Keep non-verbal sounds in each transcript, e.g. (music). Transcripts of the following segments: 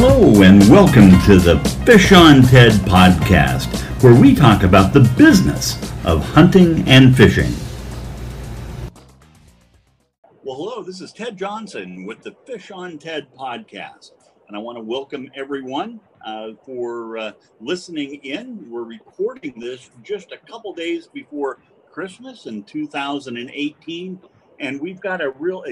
Hello, and welcome to the Fish on Ted podcast, where we talk about the business of hunting and fishing. Well, hello, this is Ted Johnson with the Fish on Ted podcast, and I want to welcome everyone uh, for uh, listening in. We're recording this just a couple days before Christmas in 2018, and we've got a real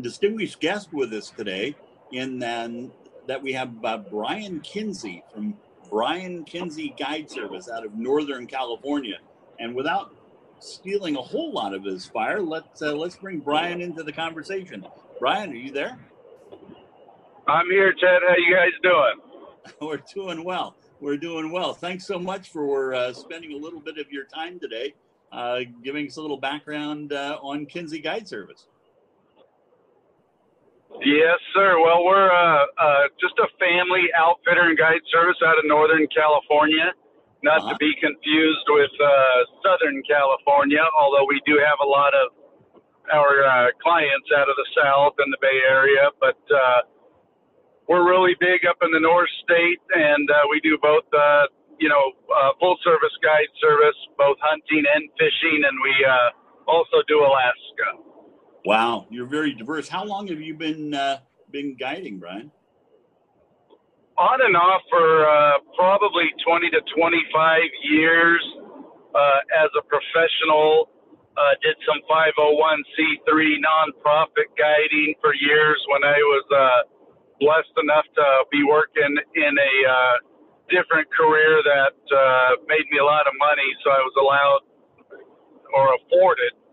distinguished guest with us today in um, that we have uh, Brian Kinsey from Brian Kinsey Guide Service out of Northern California. And without stealing a whole lot of his fire, let's uh, let's bring Brian into the conversation. Brian, are you there? I'm here, Ted. How you guys doing? (laughs) We're doing well. We're doing well. Thanks so much for uh, spending a little bit of your time today, uh, giving us a little background uh, on Kinsey Guide Service. Yes, sir. Well, we're uh, uh, just a family outfitter and guide service out of Northern California, not uh-huh. to be confused with uh, Southern California, although we do have a lot of our uh, clients out of the South and the Bay Area. But uh, we're really big up in the North State, and uh, we do both, uh, you know, uh, full service guide service, both hunting and fishing, and we uh, also do Alaska. Wow, you're very diverse. How long have you been uh, been guiding, Brian? On and off for uh, probably 20 to 25 years uh, as a professional. Uh, did some 501c3 nonprofit guiding for years when I was uh, blessed enough to be working in a uh, different career that made me a lot of money. So I was allowed or afforded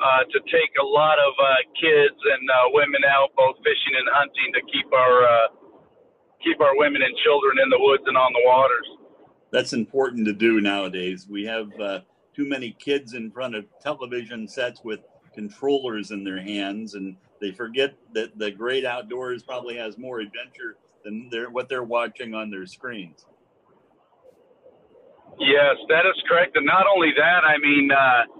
uh, to take a lot of uh, kids and uh, women out, both fishing and hunting, to keep our uh, keep our women and children in the woods and on the waters. That's important to do nowadays. We have uh, too many kids in front of television sets with controllers in their hands, and they forget that the great outdoors probably has more adventure than what they're watching on their screens. Yes, that is correct. And not only that, I mean, uh,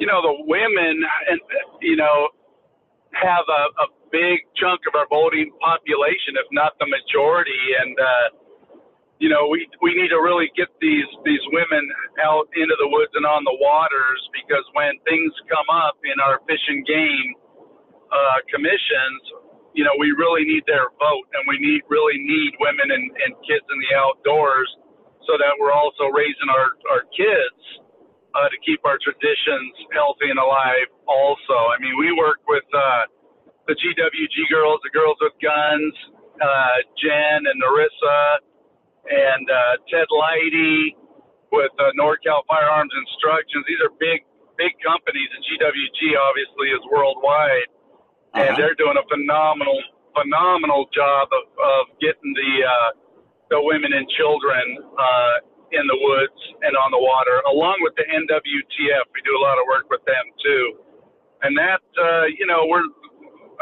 you know, the women and you know have a, a big chunk of our boating population, if not the majority, and uh, you know we we need to really get these these women out into the woods and on the waters because when things come up in our fishing game uh, commissions, you know we really need their vote, and we need really need women and, and kids in the outdoors so that we're also raising our our kids uh, to keep our traditions healthy and alive. Also, I mean, we work with uh, the GWG girls, the Girls with Guns, uh, Jen and Narissa, and uh, Ted Lighty with uh, NorCal Firearms Instructions. These are big, big companies, and GWG obviously is worldwide, uh-huh. and they're doing a phenomenal, phenomenal job of, of getting the uh, the women and children uh, in the woods and on the water, along with the NWTF. We do a lot of work with them too. And that, uh, you know, we're,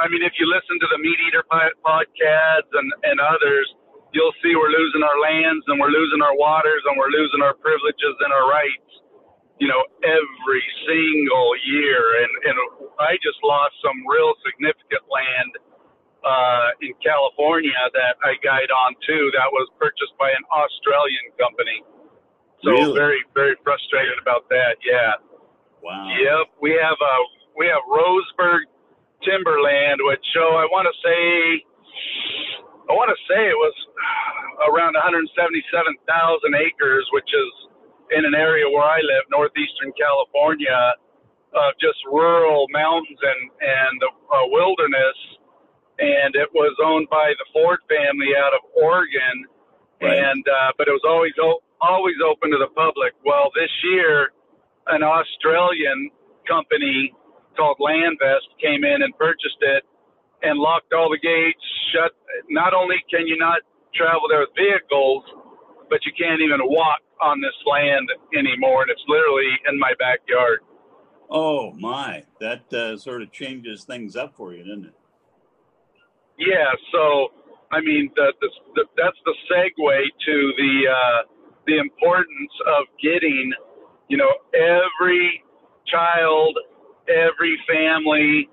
I mean, if you listen to the Meat Eater podcasts and, and others, you'll see we're losing our lands and we're losing our waters and we're losing our privileges and our rights, you know, every single year. And, and I just lost some real significant land uh, in California that I guide on too that was purchased by an Australian company. So really? very, very frustrated about that. Yeah. Wow. Yep. We have a uh, we have Roseburg timberland, which show I want to say I want to say it was around 177,000 acres, which is in an area where I live, northeastern California, of just rural mountains and and uh, wilderness. And it was owned by the Ford family out of Oregon, right. and uh, but it was always always open to the public. Well, this year, an Australian company called Landvest came in and purchased it and locked all the gates, shut. Not only can you not travel there with vehicles, but you can't even walk on this land anymore, and it's literally in my backyard. Oh my, that uh, sort of changes things up for you, doesn't it? Yeah. So, I mean, the, the, the, that's the segue to the uh, the importance of getting, you know, every child, every family,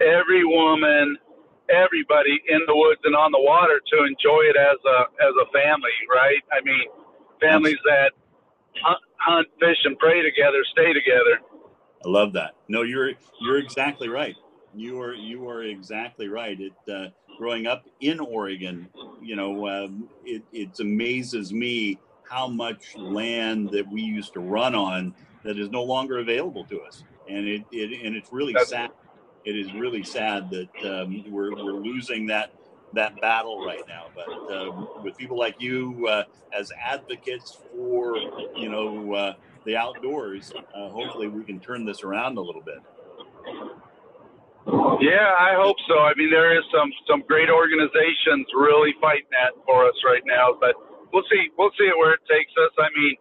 every woman, everybody in the woods and on the water to enjoy it as a as a family, right? I mean, families that hunt, fish, and pray together stay together. I love that. No, you're you're exactly right. You are you are exactly right. It uh, growing up in Oregon, you know, um, it it amazes me how much land that we used to run on that is no longer available to us, and it, it and it's really That's, sad. It is really sad that um, we're we're losing that that battle right now. But uh, with people like you uh, as advocates for you know uh, the outdoors, uh, hopefully we can turn this around a little bit. Yeah, I hope so. I mean, there is some some great organizations really fighting that for us right now, but we'll see. We'll see where it takes us. I mean,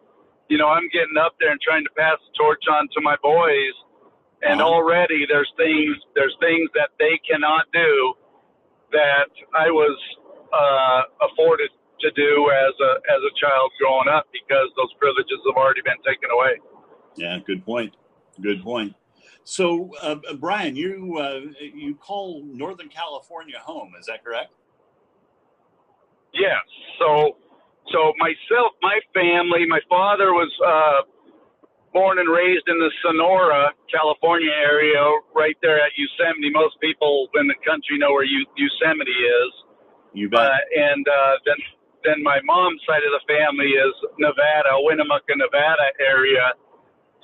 you know, I'm getting up there and trying to pass the torch on to my boys, and uh-huh. already there's things there's things that they cannot do that I was uh, afforded to do as a as a child growing up because those privileges have already been taken away. Yeah, good point. Good point. So, uh, Brian, you uh, you call Northern California home. Is that correct? Yes. So, so myself, my family, my father was uh, born and raised in the Sonora, California area, right there at Yosemite. Most people in the country know where Yosemite is. You bet. Uh, and uh, then, then my mom's side of the family is Nevada, Winnemucca, Nevada area.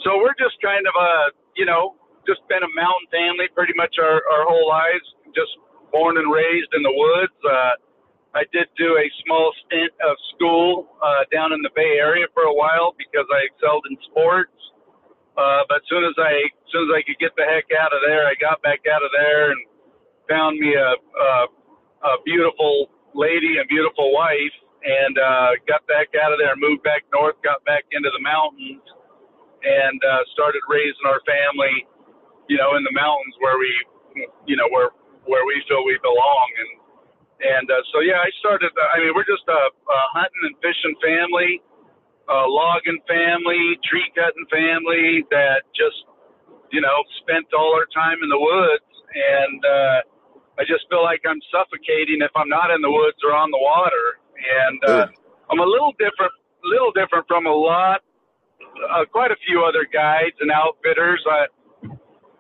So we're just kind of a, you know, just been a mountain family pretty much our, our whole lives. Just born and raised in the woods. Uh, I did do a small stint of school uh, down in the Bay Area for a while because I excelled in sports. Uh, but as soon as I, as soon as I could get the heck out of there, I got back out of there and found me a, a, a beautiful lady and beautiful wife, and uh, got back out of there, moved back north, got back into the mountains, and uh, started raising our family, you know, in the mountains where we, you know, where where we feel we belong, and and uh, so, yeah, I started. Uh, I mean, we're just a, a hunting and fishing family, a logging family, tree cutting family that just, you know, spent all our time in the woods. And uh, I just feel like I'm suffocating if I'm not in the woods or on the water. And uh, I'm a little different, little different from a lot, uh, quite a few other guides and outfitters. I,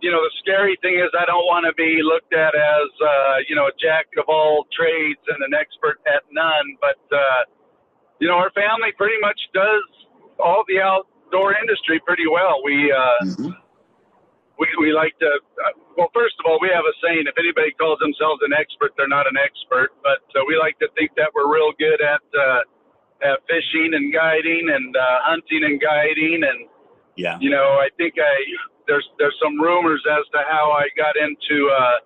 you know, the scary thing is I don't want to be looked at as, uh, you know, a jack of all trades and an expert at none. But, uh, you know, our family pretty much does all the outdoor industry pretty well. We, uh, mm-hmm. we, we like to, uh, well, first of all, we have a saying if anybody calls themselves an expert, they're not an expert. But uh, we like to think that we're real good at, uh, at fishing and guiding and uh, hunting and guiding. And, yeah. you know, I think I, there's there's some rumors as to how I got into uh,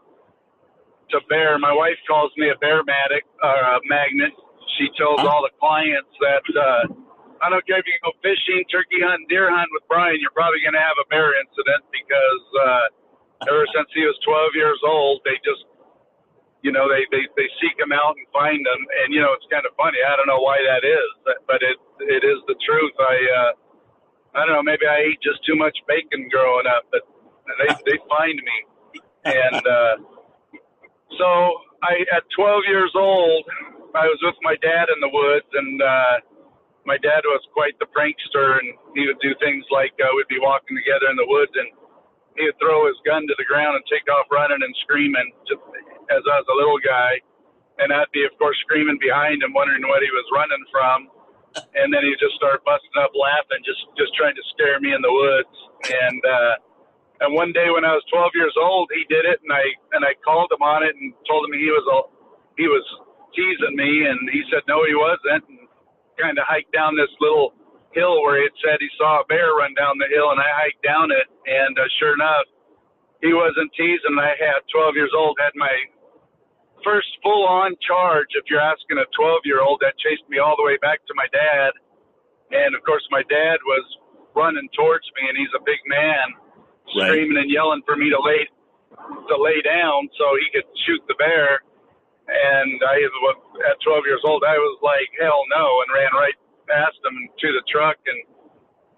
to bear. My wife calls me a bear magnet. Uh, magnet. She tells all the clients that uh, I don't care if you go fishing, turkey hunting, deer hunting with Brian, you're probably going to have a bear incident because uh, ever since he was 12 years old, they just you know they, they they seek him out and find him and you know it's kind of funny i don't know why that is but it it is the truth i uh I don't know, maybe I ate just too much bacon growing up, but they they find me, and uh, so I at 12 years old, I was with my dad in the woods, and uh, my dad was quite the prankster, and he would do things like uh, we'd be walking together in the woods, and he would throw his gun to the ground and take off running and screaming, just as I was a little guy, and I'd be of course screaming behind him, wondering what he was running from and then he just started busting up laughing, just just trying to scare me in the woods. And uh, and one day when I was 12 years old, he did it, and I and I called him on it and told him he was a, he was teasing me, and he said no, he wasn't. And kind of hiked down this little hill where it said he saw a bear run down the hill, and I hiked down it, and uh, sure enough, he wasn't teasing. I had 12 years old, had my first full on charge, if you're asking a 12 year old, that chased me all the way back to my dad. And of course, my dad was running towards me, and he's a big man, right. screaming and yelling for me to lay to lay down so he could shoot the bear. And I, at 12 years old, I was like, hell no, and ran right past him to the truck. And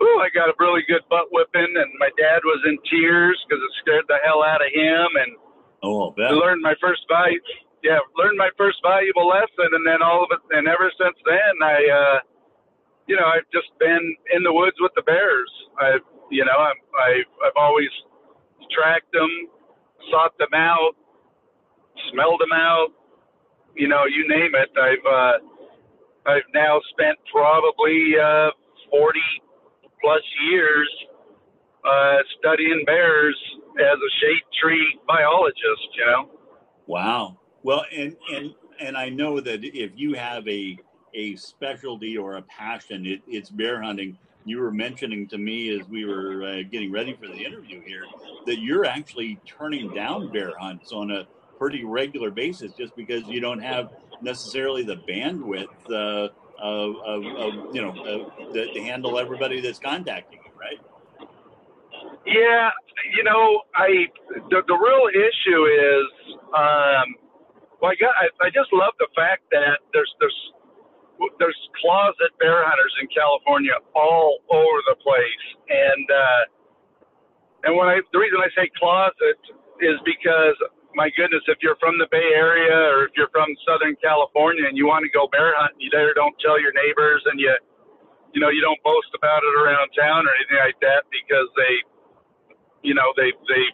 ooh, I got a really good butt whipping, and my dad was in tears because it scared the hell out of him. And oh, I learned my first fight yeah, learned my first valuable lesson, and then all of it, and ever since then, I, uh, you know, I've just been in the woods with the bears. I've, you know, I'm, I've, I've always tracked them, sought them out, smelled them out. You know, you name it. I've, uh, I've now spent probably uh, 40 plus years uh, studying bears as a shade tree biologist. You know. Wow. Well, and and and I know that if you have a a specialty or a passion, it, it's bear hunting. You were mentioning to me as we were uh, getting ready for the interview here that you're actually turning down bear hunts on a pretty regular basis just because you don't have necessarily the bandwidth uh, of, of, of, you know uh, to, to handle everybody that's contacting you, right? Yeah, you know, I the, the real issue is, um, well, I got I, I just love the fact that there's there's there's closet bear hunters in California all over the place, and uh, and when I the reason I say closet is because my goodness, if you're from the Bay Area or if you're from Southern California and you want to go bear hunting, you there don't tell your neighbors and you you know you don't boast about it around town or anything like that because they you know they they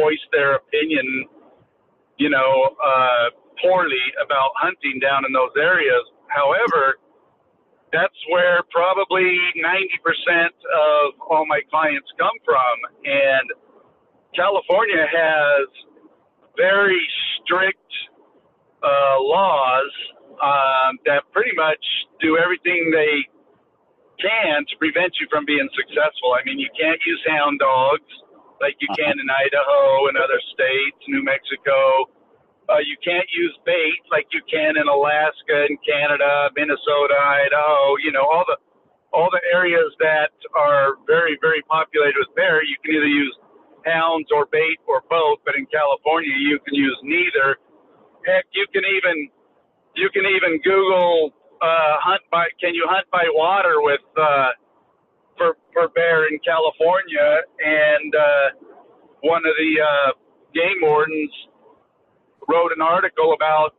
voice their opinion you know uh, poorly about hunting down in those areas. However, that's where probably 90% of all my clients come from. And California has very strict uh, laws um, that pretty much do everything they can to prevent you from being successful. I mean, you can't use hound dogs like you can in Idaho and other states, New Mexico. Uh, you can't use bait like you can in Alaska and Canada, Minnesota, Idaho. You know all the all the areas that are very very populated with bear. You can either use hounds or bait or both, but in California you can use neither. Heck, you can even you can even Google uh, hunt by can you hunt by water with uh, for for bear in California, and uh, one of the uh, game wardens wrote an article about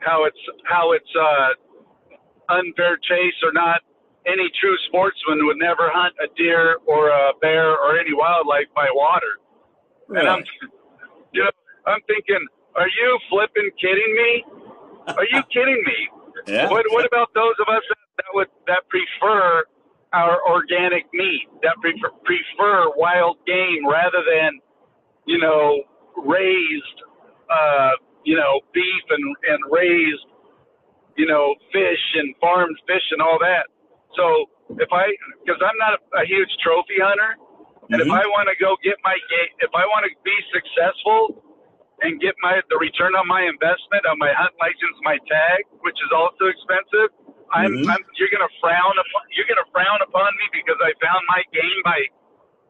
how it's how it's uh, unfair chase or not. Any true sportsman would never hunt a deer or a bear or any wildlife by water. Really? And I'm, you (laughs) know, I'm thinking, are you flipping kidding me? Are you (laughs) kidding me? Yeah. What What about those of us that, that would that prefer our organic meat, that prefer, prefer wild game rather than, you know, raised uh, you know, beef and, and raised, you know, fish and farmed fish and all that. So if I, because I'm not a, a huge trophy hunter, and mm-hmm. if I want to go get my game, if I want to be successful and get my the return on my investment on my hunt license, my tag, which is also expensive, I'm, mm-hmm. I'm you're gonna frown upon you're gonna frown upon me because I found my game by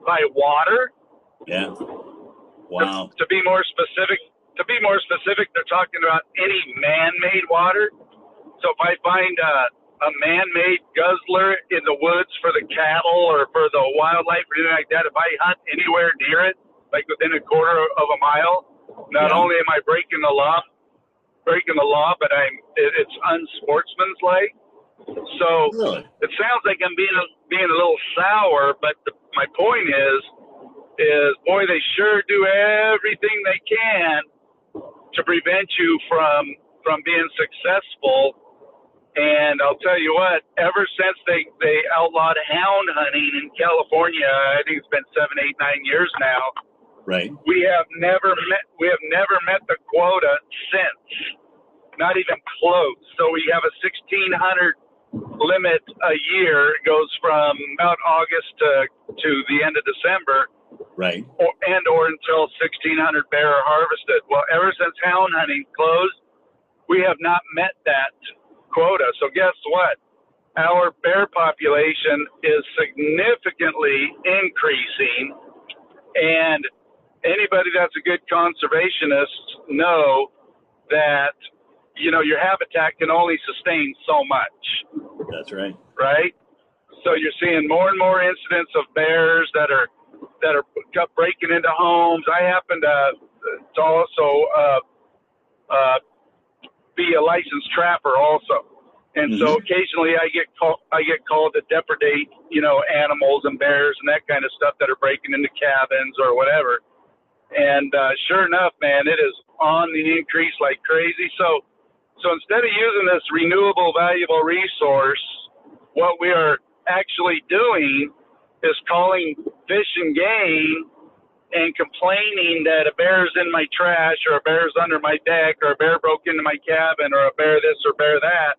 by water. Yeah. Wow. To, to be more specific, to be more specific, they're talking about any man-made water. So if I find a, a man-made guzzler in the woods for the cattle or for the wildlife or anything like that, if I hunt anywhere near it, like within a quarter of a mile, not yeah. only am I breaking the law, breaking the law, but I'm it, it's unsportsmanlike. So really? it sounds like I'm being a, being a little sour, but the, my point is, is boy, they sure do everything they can to prevent you from from being successful. And I'll tell you what, ever since they they outlawed hound hunting in California, I think it's been seven, eight, nine years now. Right. We have never met. We have never met the quota since. Not even close. So we have a 1,600 limit a year. It goes from about August to to the end of December right? Or, and or until 1600 bear are harvested. Well, ever since hound hunting closed, we have not met that quota. So guess what? Our bear population is significantly increasing, and anybody that's a good conservationist know that you know your habitat can only sustain so much. That's right. Right. So you're seeing more and more incidents of bears that are that are breaking into homes. I happen to to also uh, uh, be a licensed trapper also. And mm-hmm. so occasionally I get called I get called to depredate, you know, animals and bears and that kind of stuff that are breaking into cabins or whatever. And uh, sure enough, man, it is on the increase like crazy. So so instead of using this renewable valuable resource, what we are actually doing is calling fish and game and complaining that a bear is in my trash or a bear is under my deck or a bear broke into my cabin or a bear this or bear that.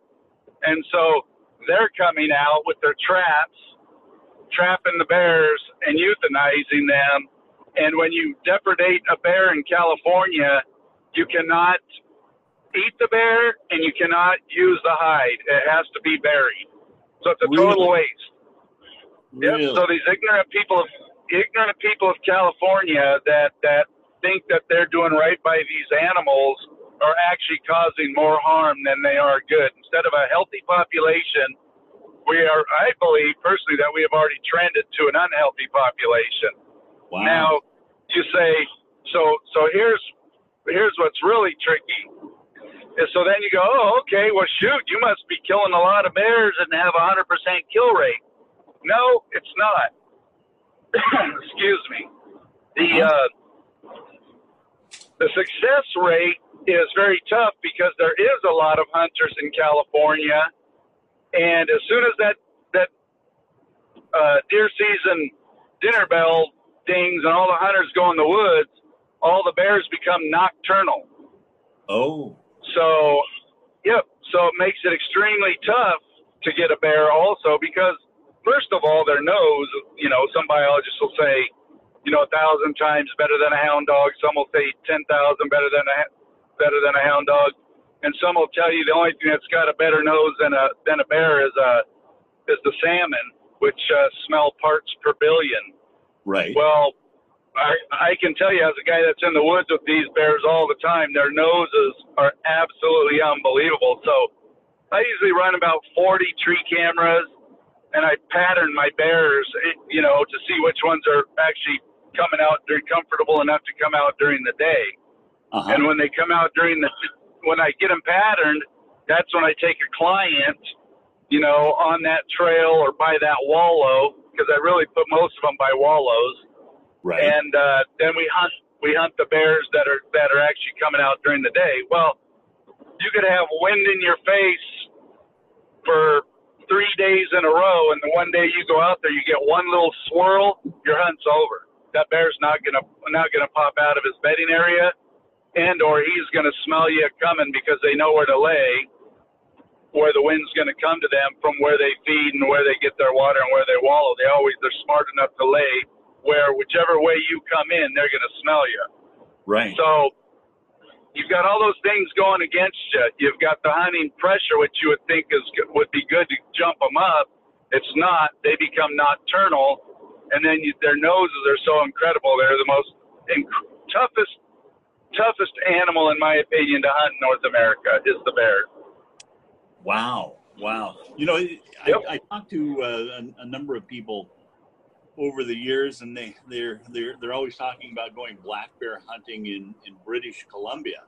And so they're coming out with their traps, trapping the bears and euthanizing them. And when you depredate a bear in California, you cannot eat the bear and you cannot use the hide. It has to be buried. So it's a total waste. Really? Yep. So these ignorant people of ignorant people of California that that think that they're doing right by these animals are actually causing more harm than they are good. Instead of a healthy population, we are I believe personally that we have already trended to an unhealthy population. Wow. Now you say so so here's here's what's really tricky. And so then you go, oh, okay, well, shoot, you must be killing a lot of bears and have a 100% kill rate. No, it's not. (coughs) excuse me, the uh, the success rate is very tough because there is a lot of hunters in California, and as soon as that that uh, deer season dinner bell dings and all the hunters go in the woods, all the bears become nocturnal. Oh. So, yep. So it makes it extremely tough to get a bear also because first of all, their nose, you know, some biologists will say, you know, a thousand times better than a hound dog. Some will say ten thousand better than a better than a hound dog, and some will tell you the only thing that's got a better nose than a than a bear is a is the salmon, which uh, smell parts per billion. Right. Well, I I can tell you as a guy that's in the woods with these bears all the time, their noses are absolutely unbelievable. So I usually run about 40 tree cameras and I pattern my bears, you know, to see which ones are actually coming out. They're comfortable enough to come out during the day. Uh-huh. And when they come out during the, when I get them patterned, that's when I take a client, you know, on that trail or by that wallow because I really put most of them by wallows. Right. And uh, then we hunt we hunt the bears that are that are actually coming out during the day. Well, you could have wind in your face for three days in a row, and the one day you go out there, you get one little swirl, your hunt's over. That bear's not gonna not gonna pop out of his bedding area, and or he's gonna smell you coming because they know where to lay, where the wind's gonna come to them from where they feed and where they get their water and where they wallow. They always they're smart enough to lay where whichever way you come in, they're gonna smell you. Right. So you've got all those things going against you. You've got the hunting pressure, which you would think is would be good to jump them up. It's not. They become nocturnal, and then you, their noses are so incredible. They're the most inc- toughest toughest animal, in my opinion, to hunt in North America is the bear. Wow, wow. You know, yep. I, I talked to uh, a, a number of people over the years, and they they're they're they're always talking about going black bear hunting in in British Columbia,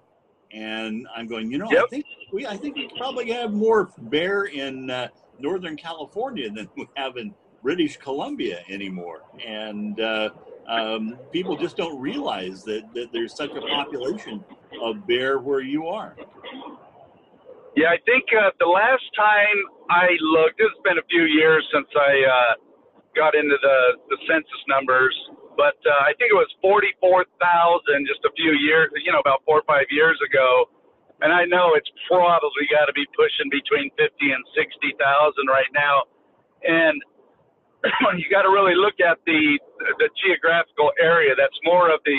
and I'm going, you know, yep. I think we I think we probably have more bear in uh, Northern California than we have in British Columbia anymore, and uh, um, people just don't realize that that there's such a population of bear where you are. Yeah, I think uh, the last time I looked, it's been a few years since I uh, got into the, the census numbers, but uh, I think it was 44,000 just a few years, you know, about four or five years ago. And I know it's probably got to be pushing between 50 and 60,000 right now. And (clears throat) you got to really look at the the geographical area. That's more of the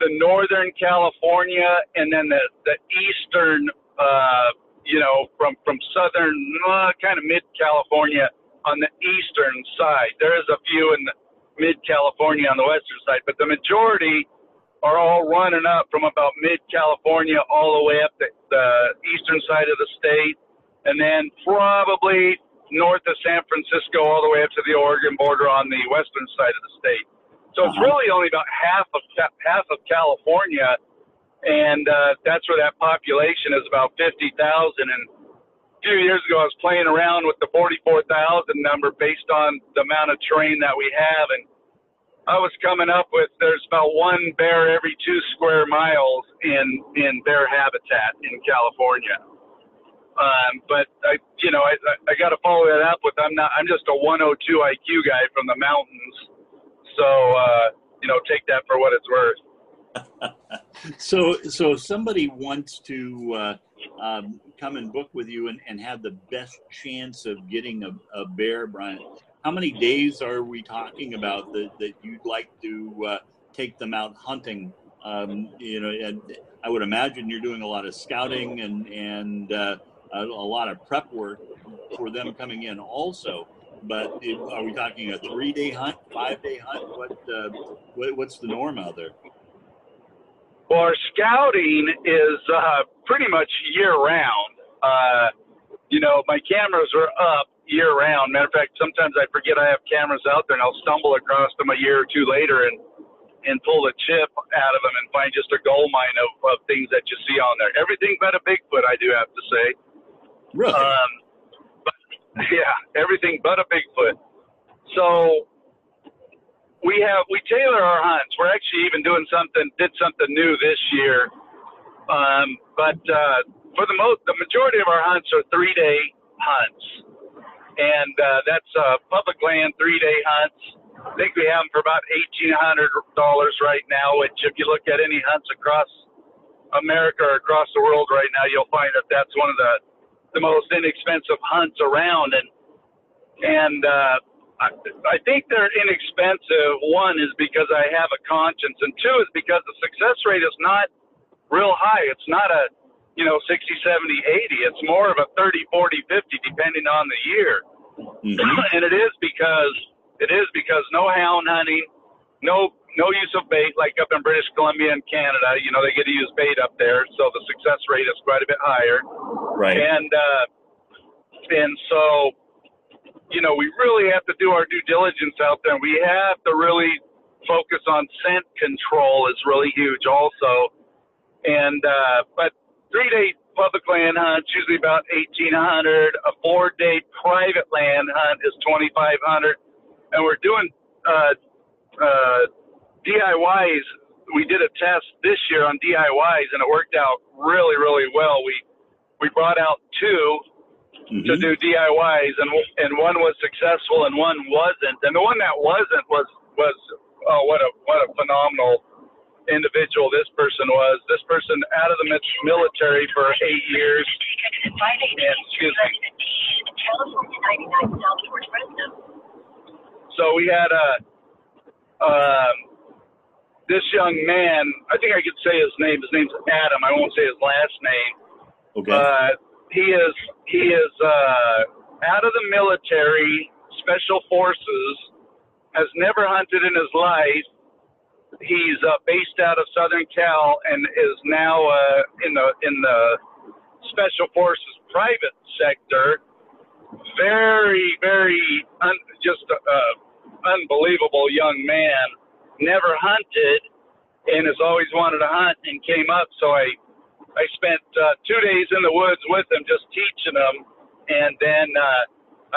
the northern California and then the the eastern, uh, you know, from from southern, uh, kind of mid California on the eastern side. There is a few in the mid California on the western side, but the majority are all running up from about mid California all the way up the, the eastern side of the state, and then probably north of San Francisco all the way up to the Oregon border on the western side of the state. So it's uh-huh. really only about half of half of California and uh, that's where that population is about fifty thousand. And few years ago, I was playing around with the forty-four thousand number based on the amount of terrain that we have, and I was coming up with there's about one bear every two square miles in in bear habitat in California. Um, but I, you know, I, I got to follow that up with I'm not I'm just a 102 IQ guy from the mountains, so uh, you know, take that for what it's worth. (laughs) so, so if somebody wants to uh, um, come and book with you and, and have the best chance of getting a, a bear, Brian, how many days are we talking about that, that you'd like to uh, take them out hunting? Um, you know, and I would imagine you're doing a lot of scouting and and uh, a, a, lot of prep work for them coming in also. But if, are we talking a three day hunt, five day hunt? What, uh, what what's the norm out there? Well, our scouting is uh, pretty much year round. Uh, you know, my cameras are up year round. Matter of fact, sometimes I forget I have cameras out there, and I'll stumble across them a year or two later and and pull a chip out of them and find just a gold mine of, of things that you see on there. Everything but a Bigfoot, I do have to say. Really? Um, but, (laughs) yeah, everything but a Bigfoot. So we have we tailor our hunts. We're actually even doing something did something new this year. Um, but uh, for the most, the majority of our hunts are three day hunts, and uh, that's uh, public land three day hunts. I think we have them for about eighteen hundred dollars right now. Which, if you look at any hunts across America or across the world right now, you'll find that that's one of the the most inexpensive hunts around. And and uh, I, I think they're inexpensive. One is because I have a conscience, and two is because the success rate is not real high. It's not a, you know, 60, 70, 80. It's more of a 30, 40, 50, depending on the year. Mm-hmm. (clears throat) and it is because it is because no hound hunting, no no use of bait like up in British Columbia and Canada. You know, they get to use bait up there, so the success rate is quite a bit higher. Right. And uh, and so you know, we really have to do our due diligence out there. We have to really focus on scent control is really huge also. And, uh, but three day public land hunt usually about 1800 a four day private land hunt is 2500 and we're doing, uh, uh, DIYs. We did a test this year on DIYs and it worked out really, really well. We, we brought out two mm-hmm. to do DIYs, and and one was successful and one wasn't. And the one that wasn't was was oh what a what a phenomenal individual this person was. This person out of the military for eight years. And, excuse me. So we had a um, this young man. I think I could say his name. His name's Adam. I won't say his last name. Okay. Uh, he is he is uh, out of the military, special forces, has never hunted in his life. He's uh, based out of Southern Cal and is now uh, in the in the special forces private sector. Very, very un- just uh, unbelievable young man. Never hunted and has always wanted to hunt and came up. So I I spent uh, two days in the woods with him, just teaching him, and then uh,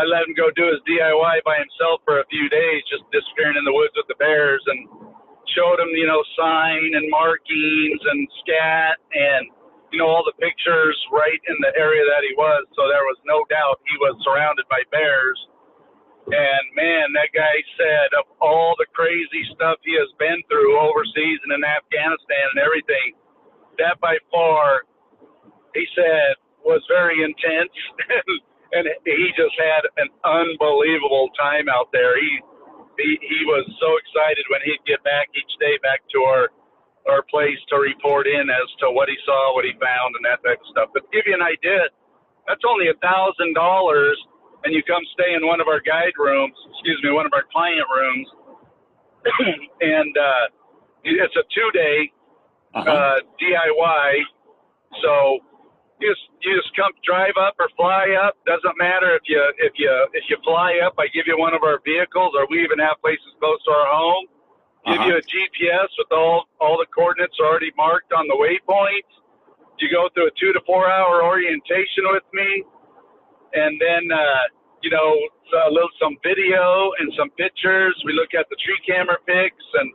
I let him go do his DIY by himself for a few days, just disappearing in the woods with the bears, and showed him, you know, sign and markings and scat and you know all the pictures right in the area that he was. So there was no doubt he was surrounded by bears. And man, that guy said of all the crazy stuff he has been through overseas and in Afghanistan and everything, that by far, he said, was very intense. (laughs) and he just had an unbelievable time out there. He, he he was so excited when he'd get back each day back to our our place to report in as to what he saw, what he found, and that type of stuff. But to give you an idea, that's only a thousand dollars, and you come stay in one of our guide rooms. Excuse me, one of our client rooms, (clears throat) and uh, it's a two day uh-huh. uh, DIY. So you just you just come drive up or fly up. Doesn't matter if you if you if you fly up. I give you one of our vehicles, or we even have places close to our home. give uh-huh. you a GPS with all all the coordinates already marked on the waypoints. You go through a two to four hour orientation with me, and then uh, you know a little some video and some pictures. We look at the tree camera pics and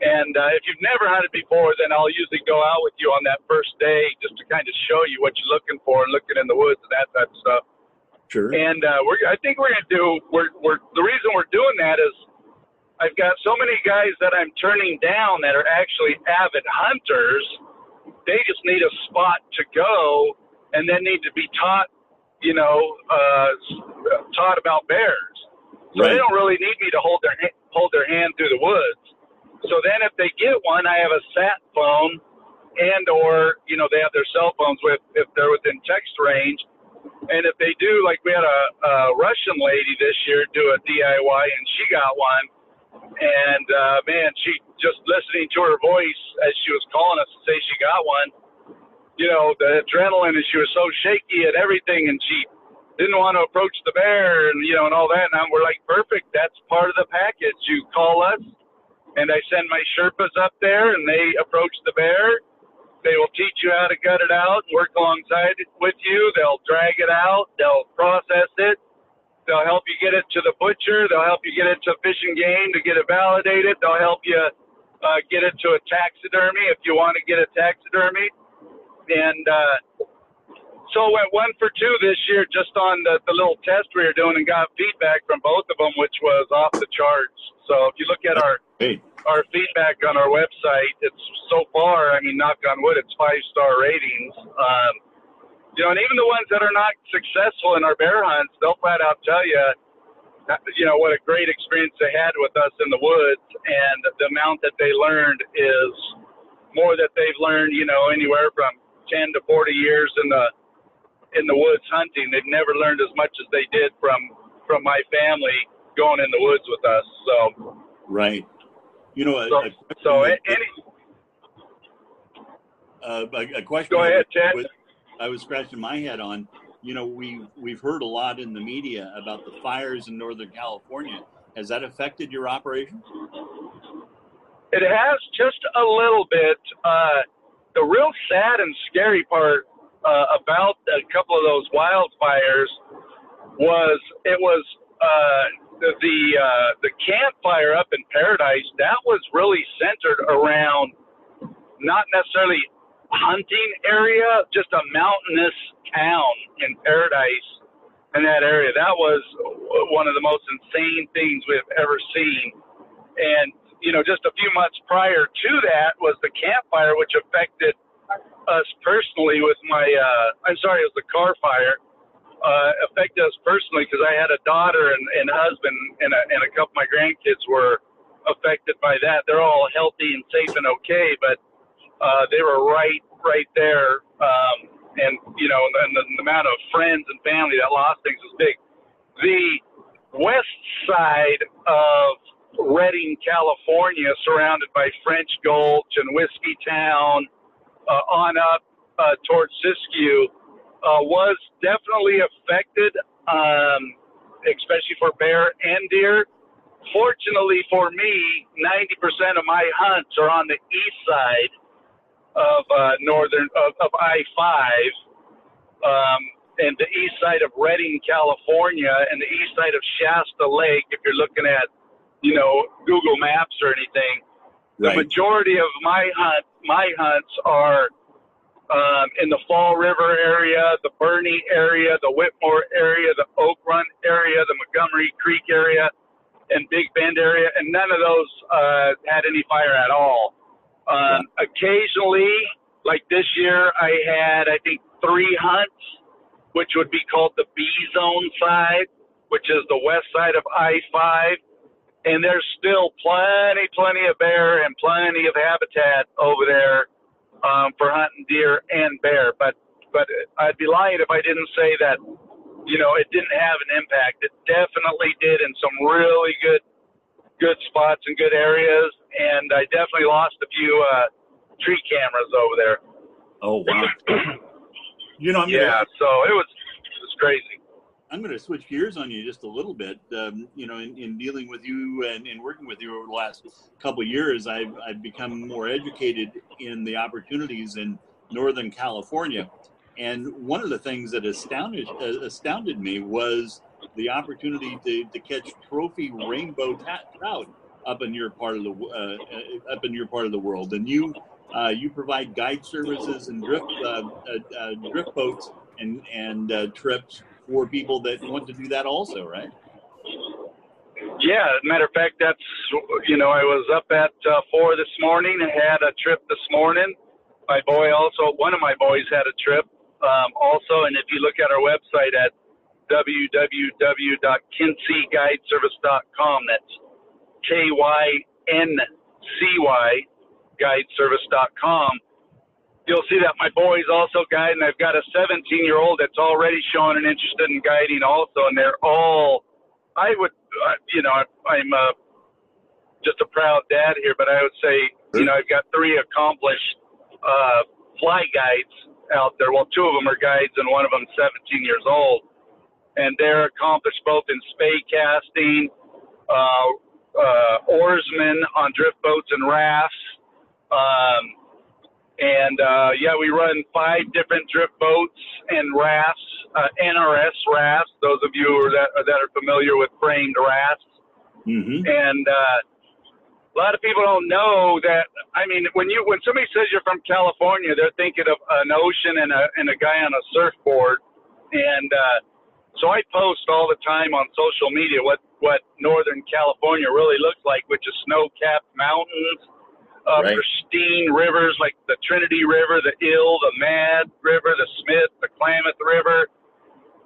and uh, if you've never hunted before, then I'll usually go out with you on that first day just to kind of show you what you're looking for and looking in the woods and that type of stuff. Sure. And uh, we're, I think we're going to do. We're, we're the reason we're doing that is I've got so many guys that I'm turning down that are actually avid hunters. They just need a spot to go, and then need to be taught, you know, uh, taught about bears. So right. they don't really need me to hold their hold their hand through the woods so then if they get one, I have a sat phone and or, you know, they have their cell phones with if they're within text range. And if they do, like we had a, a Russian lady this year do a DIY and she got one. And uh, man, she just listening to her voice as she was calling us to say she got one, you know, the adrenaline and she was so shaky at everything and she didn't want to approach the bear and you know and all that and we're like perfect that's part of the package you call us and I send my Sherpas up there, and they approach the bear. They will teach you how to gut it out and work alongside it with you. They'll drag it out. They'll process it. They'll help you get it to the butcher. They'll help you get it to Fish and Game to get it validated. They'll help you uh, get it to a taxidermy if you want to get a taxidermy. And uh, so went one for two this year just on the, the little test we were doing and got feedback from both of them, which was off the charts. So if you look at our hey. our feedback on our website, it's so far. I mean, knock on wood, it's five star ratings. Um, you know, and even the ones that are not successful in our bear hunts, they'll flat out tell you, you know, what a great experience they had with us in the woods, and the amount that they learned is more that they've learned. You know, anywhere from ten to forty years in the in the woods hunting. They've never learned as much as they did from from my family going in the woods with us. So right, you know, a, so, a so any uh, a, a, question. Go ahead, Chad. Was, I was scratching my head on. You know, we we've heard a lot in the media about the fires in Northern California. Has that affected your operations? It has just a little bit. Uh, the real sad and scary part uh, about a couple of those wildfires was it was uh, the the, uh, the Camp Fire up in Paradise that was really centered around not necessarily hunting area, just a mountainous town in Paradise in that area. That was one of the most insane things we've ever seen. And you know, just a few months prior to that was the campfire, which affected us personally with my. Uh, I'm sorry, it was the Carr Fire uh, affected us personally because I had a daughter and, and husband and a, and a couple of my grandkids were affected by that. They're all healthy and safe and okay, but uh, they were right right there. Um, and you know, and the, the amount of friends and family that lost things was big. The west side of Redding, California, surrounded by French Gulch and Whiskey Town, uh, on up uh, towards Siskiyou uh, was definitely affected, um, especially for bear and deer. Fortunately for me, 90% of my hunts are on the east side of uh, northern of, of I-5, um, and the east side of Redding, California, and the east side of Shasta Lake. If you're looking at, you know, Google Maps or anything, right. the majority of my hunt my hunts are um, in the Fall River area, the Burney area, the Whitmore area, the Oak Run area, the Montgomery Creek area, and Big Bend area, and none of those uh, had any fire at all. Um. Occasionally, like this year, I had I think three hunts, which would be called the B zone side, which is the west side of I five, and there's still plenty, plenty of bear and plenty of habitat over there um, for hunting deer and bear. But but I'd be lying if I didn't say that you know it didn't have an impact. It definitely did in some really good good spots and good areas, and I definitely lost a few uh, tree cameras over there. Oh wow! (clears throat) you know, I'm yeah. Gonna, so it was it was crazy. I'm going to switch gears on you just a little bit. Um, you know, in, in, dealing with you and, working with you over the last couple of years, I've, I've become more educated in the opportunities in Northern California. And one of the things that astounded uh, astounded me was the opportunity to, to catch trophy rainbow trout up in your part of the uh, up in your part of the world. And you uh, you provide guide services and drift uh, uh, uh, drift boats and and trips for people that want to do that also, right? Yeah, matter of fact, that's you know I was up at four this morning. And had a trip this morning. My boy also, one of my boys had a trip um, also, and if you look at our website at www.kyncyguideservice.com, that's K Y N C Y guideservice.com. You'll see that my boys also guide, and I've got a 17 year old that's already showing an interest in guiding also, and they're all, I would, you know, I'm uh, just a proud dad here, but I would say, you know, I've got three accomplished uh, fly guides out there. Well, two of them are guides, and one of them 17 years old, and they're accomplished both in spey casting, uh, uh, oarsmen on drift boats and rafts. Um, and uh, yeah, we run five different drift boats and rafts, uh, NRS rafts. Those of you that that are familiar with framed rafts, mm-hmm. and uh, a lot of people don't know that. I mean, when you when somebody says you're from California, they're thinking of an ocean and a and a guy on a surfboard, and uh, so I post all the time on social media what what Northern California really looks like, which is snow-capped mountains uh, right. pristine rivers like the Trinity River, the Eel, the Mad River, the Smith, the Klamath River,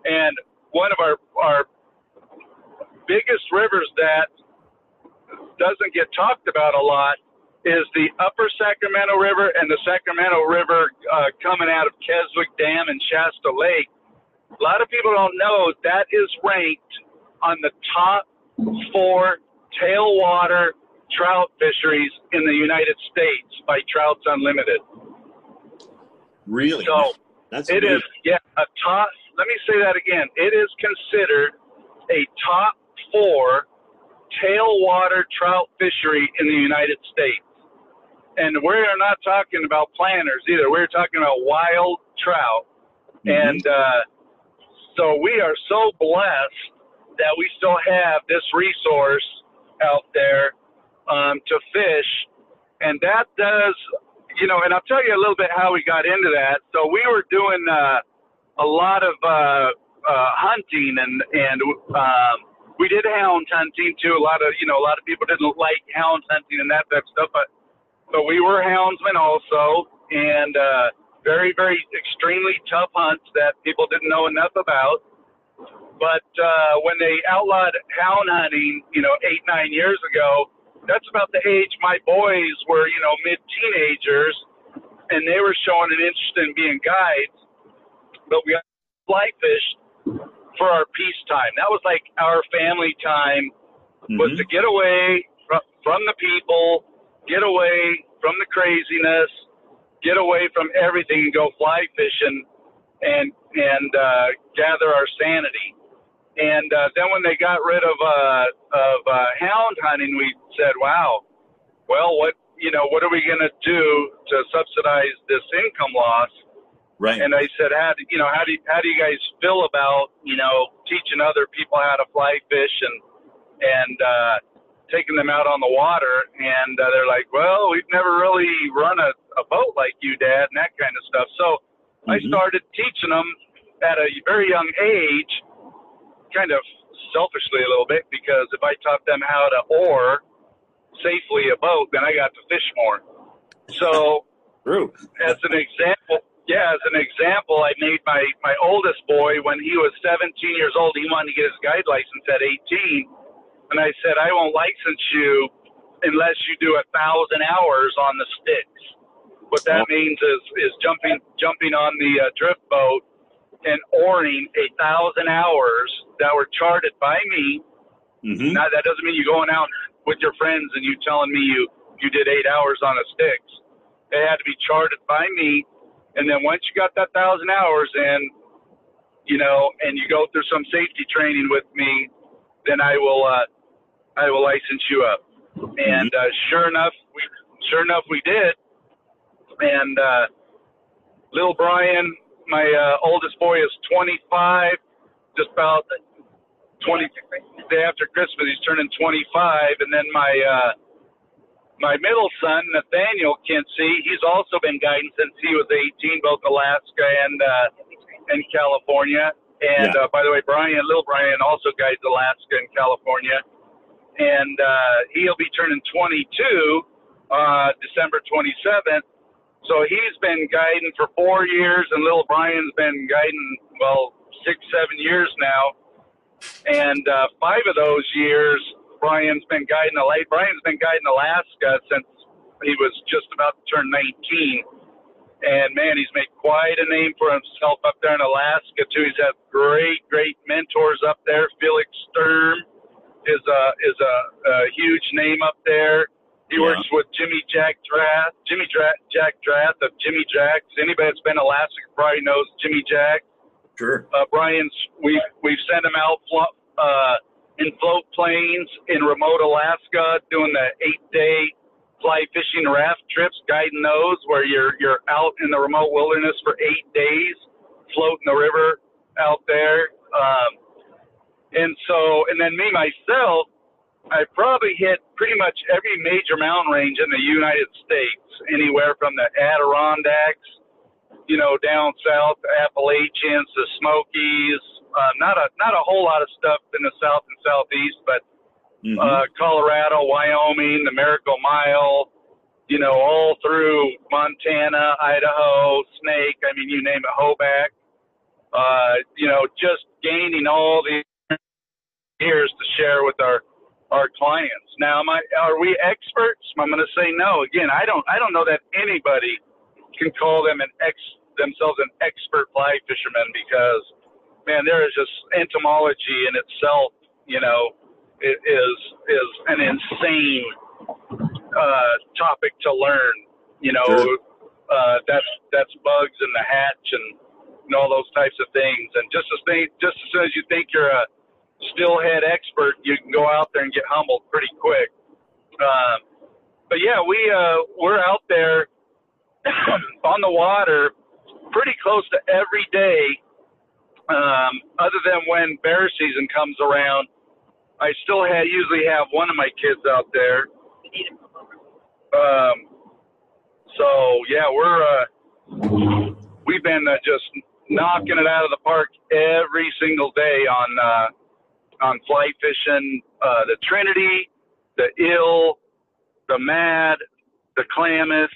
and one of our our biggest rivers that doesn't get talked about a lot is the Upper Sacramento River and the Sacramento River uh, coming out of Keswick Dam and Shasta Lake. A lot of people don't know that is ranked on the top four tailwater trout fisheries in the United States by Trouts Unlimited. Really? So That's it is, yeah, a top. Let me say that again. It is considered a top four tailwater trout fishery in the United States. And we're not talking about planters either. We're talking about wild trout. Mm-hmm. And uh, so we are so blessed that we still have this resource out there um, to fish, and that does, you know. And I'll tell you a little bit how we got into that. So we were doing uh, a lot of uh, uh, hunting, and and um, we did hound hunting too. A lot of you know, a lot of people didn't like hound hunting and that type of stuff, but but we were houndsmen also, and uh, very very extremely tough hunts that people didn't know enough about. But uh, when they outlawed hound hunting, you know, eight nine years ago, that's about the age my boys were, you know, mid teenagers, and they were showing an interest in being guides. But we fly fished for our peace time. That was like our family time mm-hmm. was to get away from, from the people, get away from the craziness, get away from everything, and go fly fishing, and and uh, gather our sanity. And uh, then when they got rid of uh, of uh, hound hunting, we said, "Wow, well, what you know, what are we going to do to subsidize this income loss?" Right. And I said, "How do you know? How do you, how do you guys feel about you know teaching other people how to fly fish and and uh, taking them out on the water?" And uh, they're like, "Well, we've never really run a, a boat like you, Dad, and that kind of stuff." So mm-hmm. I started teaching them at a very young age kind of selfishly a little bit because if I taught them how to oar safely a boat, then I got to fish more. So, True. as an example, yeah, as an example, I made my my oldest boy when he was 17 years old. He wanted to get his guide license at 18, and I said, I won't license you unless you do a thousand hours on the sticks. What that means is is jumping jumping on the uh, drift boat and oaring a thousand hours that were charted by me. Mm-hmm. Now that doesn't mean you're going out with your friends and you telling me you you did eight hours on a sticks. They had to be charted by me, and then once you got that thousand hours in, you know, and you go through some safety training with me, then I will uh, I will license you up. And uh, sure enough, we sure enough we did. And uh, little Brian, my uh, oldest boy, is 25, just about 20 day after Christmas. He's turning 25, and then my uh, my middle son Nathaniel Kinsey, he's also been guiding since he was 18, both Alaska and uh, and California. And yeah. uh, by the way, Brian, little Brian, also guides Alaska and California, and uh, he'll be turning 22 uh, December 27th. So he's been guiding for four years, and little Brian's been guiding well six, seven years now. And uh, five of those years, Brian's been guiding the late. Brian's been guiding Alaska since he was just about to turn 19 and man, he's made quite a name for himself up there in Alaska too. He's had great, great mentors up there. Felix Sturm is a is a, a huge name up there. He yeah. works with Jimmy Jack Drath, Jimmy Dra- Jack Drath of Jimmy Jacks. Anybody that's been Alaska probably knows Jimmy Jack. Sure. Uh, Brian's we we've sent him out uh, in float planes in remote Alaska doing the eight day fly fishing raft trips, guiding those where you're you're out in the remote wilderness for eight days, floating the river out there. Um, and so, and then me myself, I probably hit pretty much every major mountain range in the United States, anywhere from the Adirondacks, you know, down south, Appalachians, the Smokies. Uh, not a not a whole lot of stuff in the south and southeast, but mm-hmm. uh, Colorado, Wyoming, the Miracle Mile, you know, all through Montana, Idaho, Snake. I mean, you name it, Hoback. Uh, you know, just gaining all these years to share with our our clients. Now, am I, are we experts? I'm going to say no. Again, I don't I don't know that anybody can call them an ex themselves an expert fly fisherman because man, there is just entomology in itself. You know, it is is an insane uh, topic to learn. You know, sure. uh, that's that's bugs in the hatch and, and all those types of things. And just as think, just as soon as you think you're a steelhead expert, you can go out there and get humbled pretty quick. Um, but yeah, we uh, we're out there (coughs) on the water pretty close to every day, um, other than when bear season comes around. I still have, usually have one of my kids out there. Um, so yeah, we're uh, we've been uh, just knocking it out of the park every single day on uh, on fly fishing. Uh, the Trinity, the Eel, the Mad, the Klamath,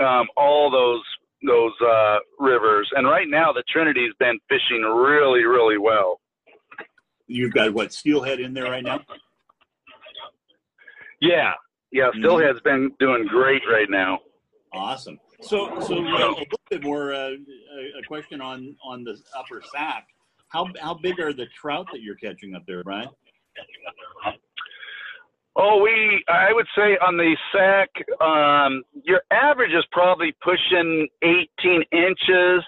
um, all those those uh, rivers. And right now, the Trinity's been fishing really, really well. You've got what steelhead in there right now? Yeah, yeah. Mm-hmm. Steelhead's mm-hmm. been doing great right now. Awesome. So, so uh, a little bit more uh, a question on on the upper Sac. How how big are the trout that you're catching up there, Brian? Oh, we I would say on the Sac, um, your average is probably pushing 18 inches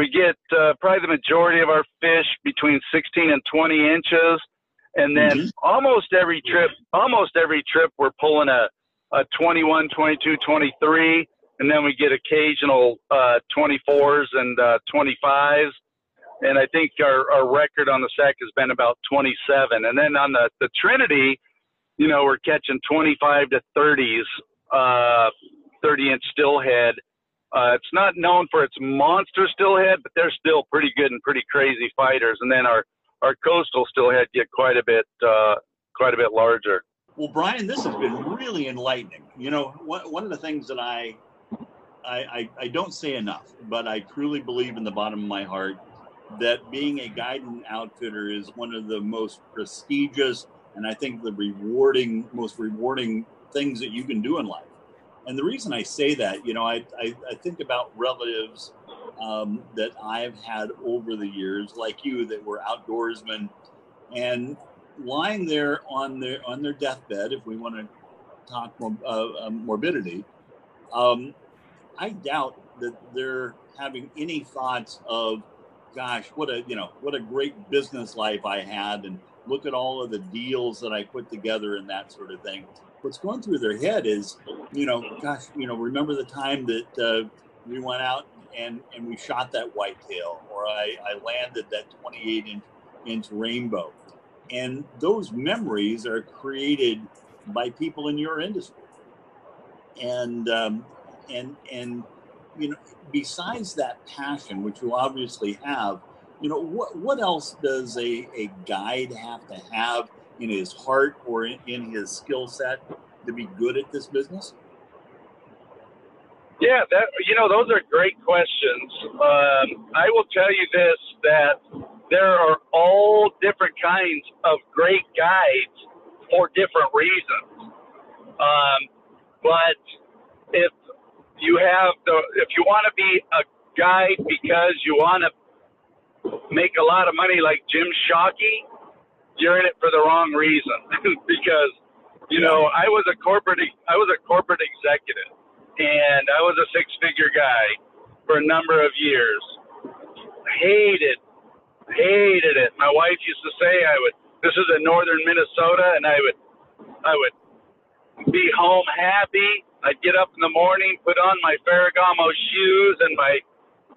we get uh, probably the majority of our fish between 16 and 20 inches, and then mm-hmm. almost every trip, almost every trip, we're pulling a, a 21, 22, 23, and then we get occasional uh, 24s and uh, 25s. And I think our, our record on the Sac has been about 27. And then on the, the Trinity, you know, we're catching 25 to 30s, uh, 30 inch steelhead uh, it's not known for its monster steelhead, but they're still pretty good and pretty crazy fighters. And then our our coastal steelhead get quite a bit uh, quite a bit larger. Well, Brian, this has been really enlightening. You know, one of the things that I, I, I, I don't say enough, but I truly believe in the bottom of my heart that being a guide and outfitter is one of the most prestigious and I think the rewarding, most rewarding things that you can do in life. And the reason I say that, you know, I, I, I think about relatives um, that I've had over the years, like you, that were outdoorsmen, and lying there on their on their deathbed, if we want to talk uh, uh, morbidity, um, I doubt that they're having any thoughts of gosh, what a you know what a great business life I had, and look at all of the deals that I put together and that sort of thing. What's going through their head is, you know, gosh, you know, remember the time that uh, we went out and and we shot that whitetail, or I, I landed that 28 inch inch rainbow, and those memories are created by people in your industry, and um, and and you know, besides that passion, which you obviously have, you know, what what else does a, a guide have to have in his heart or in, in his skill set to be good at this business? Yeah, that you know, those are great questions. Um, I will tell you this: that there are all different kinds of great guides for different reasons. Um, but if you have the if you want to be a guide because you want to make a lot of money like Jim Shockey, you're in it for the wrong reason. (laughs) because you know I was a corporate I was a corporate executive and I was a six figure guy for a number of years. Hated hated it. My wife used to say I would this is in northern Minnesota and I would I would be home happy I'd get up in the morning, put on my Ferragamo shoes and my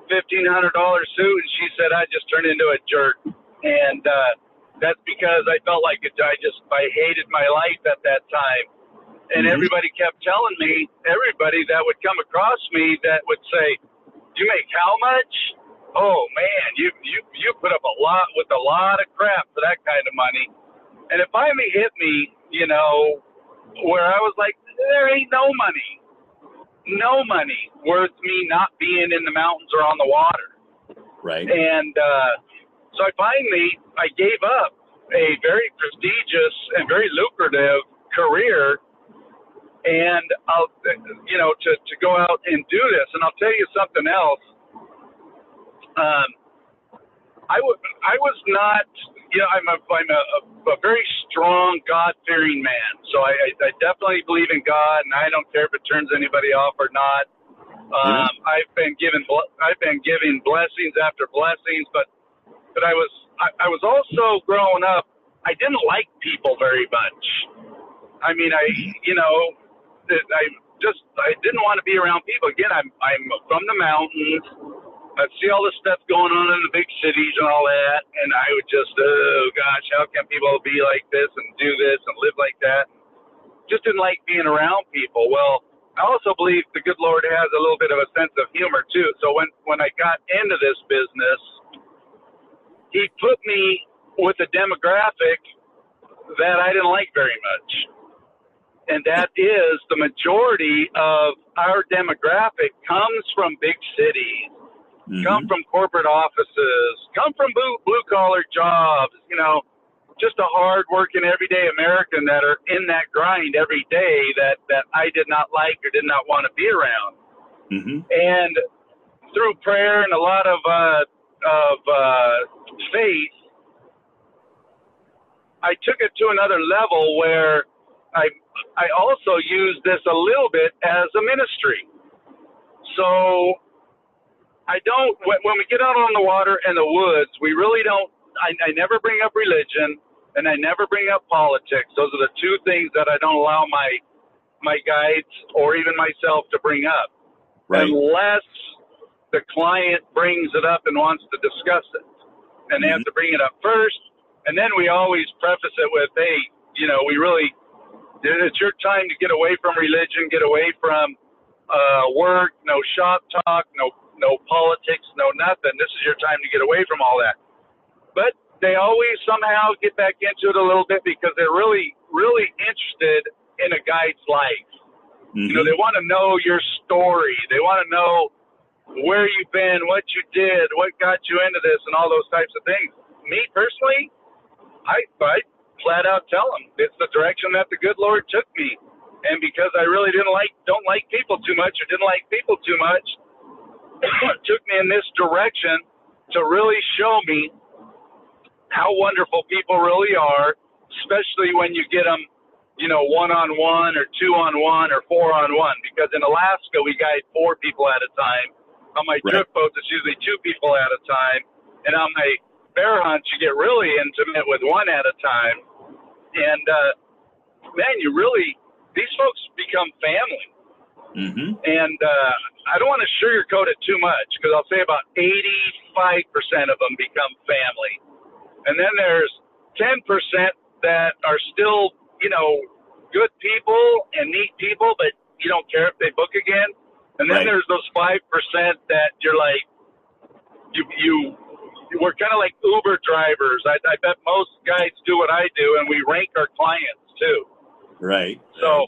fifteen hundred dollar suit, and she said I just turned into a jerk, and uh, that's because I felt like it, I just I hated my life at that time, and mm-hmm. everybody kept telling me, everybody that would come across me that would say, "You make how much?" Oh man, you you you put up a lot with a lot of crap for that kind of money, and it finally hit me, you know, where I was like, there ain't no money, no money worth me not being in the mountains or on the water. Right. And uh, so I finally I gave up a very prestigious and very lucrative career and I'll, you know, to, to go out and do this. And I'll tell you something else. Um, I, w- I was not you know, I'm a I'm a, a, a very strong God fearing man. So I, I, I definitely believe in God, and I don't care if it turns anybody off or not. Um, mm-hmm. I've been given I've been giving blessings after blessings, but but I was I, I was also growing up. I didn't like people very much. I mean, I you know, I just I didn't want to be around people. Again, I'm I'm from the mountains. I'd see all this stuff going on in the big cities and all that, and I would just, oh gosh, how can people be like this and do this and live like that? Just didn't like being around people. Well, I also believe the good Lord has a little bit of a sense of humor too. So when when I got into this business, He put me with a demographic that I didn't like very much. And that is the majority of our demographic comes from big cities mm-hmm. come from corporate offices, come from blue, collar jobs, you know, just a hard working everyday American that are in that grind every day that, that I did not like or did not want to be around. Mm-hmm. And through prayer and a lot of, uh, of, uh, faith, I took it to another level where I, I also used this a little bit as a ministry. So I don't. When we get out on the water and the woods, we really don't. I, I never bring up religion, and I never bring up politics. Those are the two things that I don't allow my my guides or even myself to bring up, right. unless the client brings it up and wants to discuss it, and they mm-hmm. have to bring it up first. And then we always preface it with, "Hey, you know, we really it's your time to get away from religion, get away from uh, work, no shop talk, no no politics, no nothing. This is your time to get away from all that. But they always somehow get back into it a little bit because they're really, really interested in a guide's life. Mm-hmm. You know, they want to know your story. They want to know where you've been, what you did, what got you into this, and all those types of things. Me personally, I, I flat out tell them it's the direction that the good Lord took me, and because I really didn't like, don't like people too much, or didn't like people too much, (coughs) took me in this direction to really show me how wonderful people really are, especially when you get them, you know, one on one or two on one or four on one. Because in Alaska, we guide four people at a time. On my right. trip boats, it's usually two people at a time. And on my bear hunts, you get really intimate with one at a time. And uh, man, you really these folks become family. Mm-hmm. And uh, I don't want to sugarcoat it too much because I'll say about 85% of them become family. And then there's 10% that are still, you know, good people and neat people, but you don't care if they book again. And then Right. there's those 5% that you're like, you, you, we're kind of like Uber drivers. I, I bet most guys do what I do, and we rank our clients too. Right. So,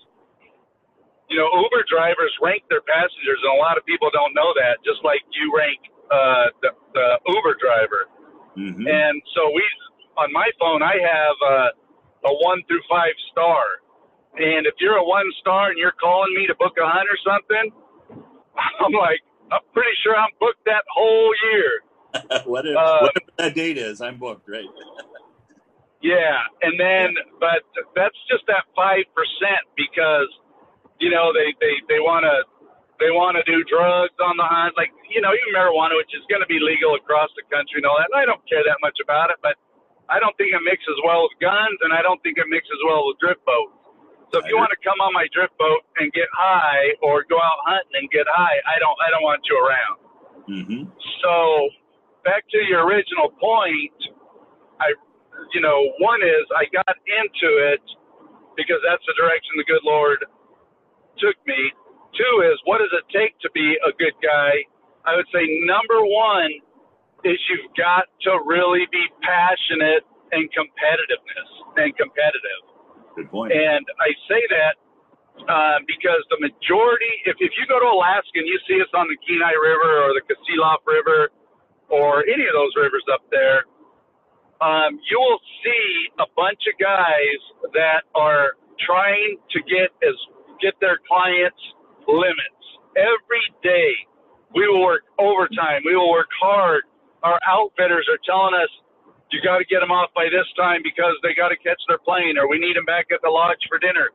you know, Uber drivers rank their passengers, and a lot of people don't know that. Just like you rank uh, the, the Uber driver, hmm and so we on my phone I have uh, a one through five star, and if you're a one star and you're calling me to book a hunt or something, (laughs) I'm like, I'm pretty sure I'm booked that whole year. (laughs) what if, Uh, whatever that date is, I'm booked. Right. (laughs) Yeah, and then but that's just that five percent because you know they they they want to they want to do drugs on the hunt, like you know even marijuana, which is going to be legal across the country and all that. And I don't care that much about it, but I don't think it mixes well with guns, and I don't think it mixes well with drift boats. So if you want to come on my drift boat and get high, or go out hunting and get high, I don't I don't want you around. Mm-hmm. So back to your original point, I, you know, one is I got into it because that's the direction the good Lord took me. Two is what does it take to be a good guy? I would say number one is you've got to really be passionate and competitiveness and competitive. Good point. And I say that uh, because the majority, if, if you go to Alaska and you see us on the Kenai River or the Kasilof River or any of those rivers up there, um, you will see a bunch of guys that are trying to get as get their clients limits every day. We will work overtime. We will work hard. Our outfitters are telling us you got to get them off by this time because they got to catch their plane or we need them back at the lodge for dinner.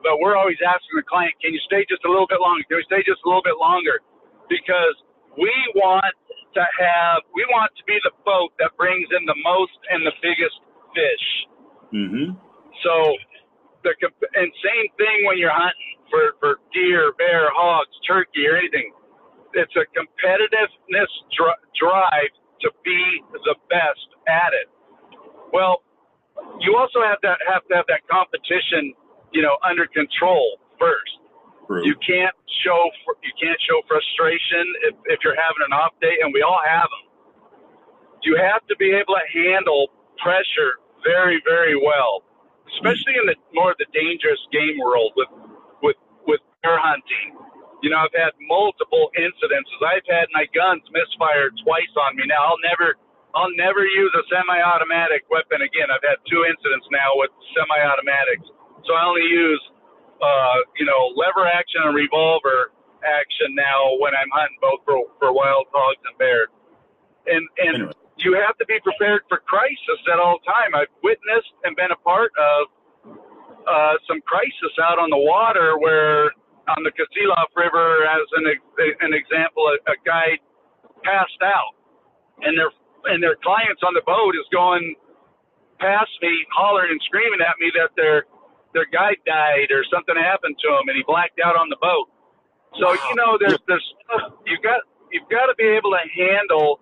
But we're always asking the client, can you stay just a little bit longer? Can we stay just a little bit longer? Because we want to have, we want to be the boat that brings in the most and the biggest fish. Mm-hmm. So the and same thing when you're hunting for for deer, bear, hogs, turkey, or anything. It's a competitiveness dr- drive to be the best at it. Well, you also have to have to have that competition, you know, under control first. True. You can't show you can't show frustration if, if you're having an off day, and we all have them. You have to be able to handle pressure very, very well, especially in the more of the dangerous game world with with with bear hunting. You know, I've had multiple incidences. I've had my guns misfired twice on me. Now I'll never I'll never use a semi-automatic weapon again. I've had two incidents now with semi-automatics, so I only use uh, you know lever action and revolver action now when I'm hunting both for for wild hogs and bears. And and Anyway. You have to be prepared for crisis at all time. I've witnessed and been a part of uh, some crisis out on the water where on the Kasilof River, as an an example, a, a guy passed out, and their and their clients on the boat is going past me, hollering and screaming at me that their their guide died or something happened to him, and he blacked out on the boat. So you know, there's there's stuff you got you've got to be able to handle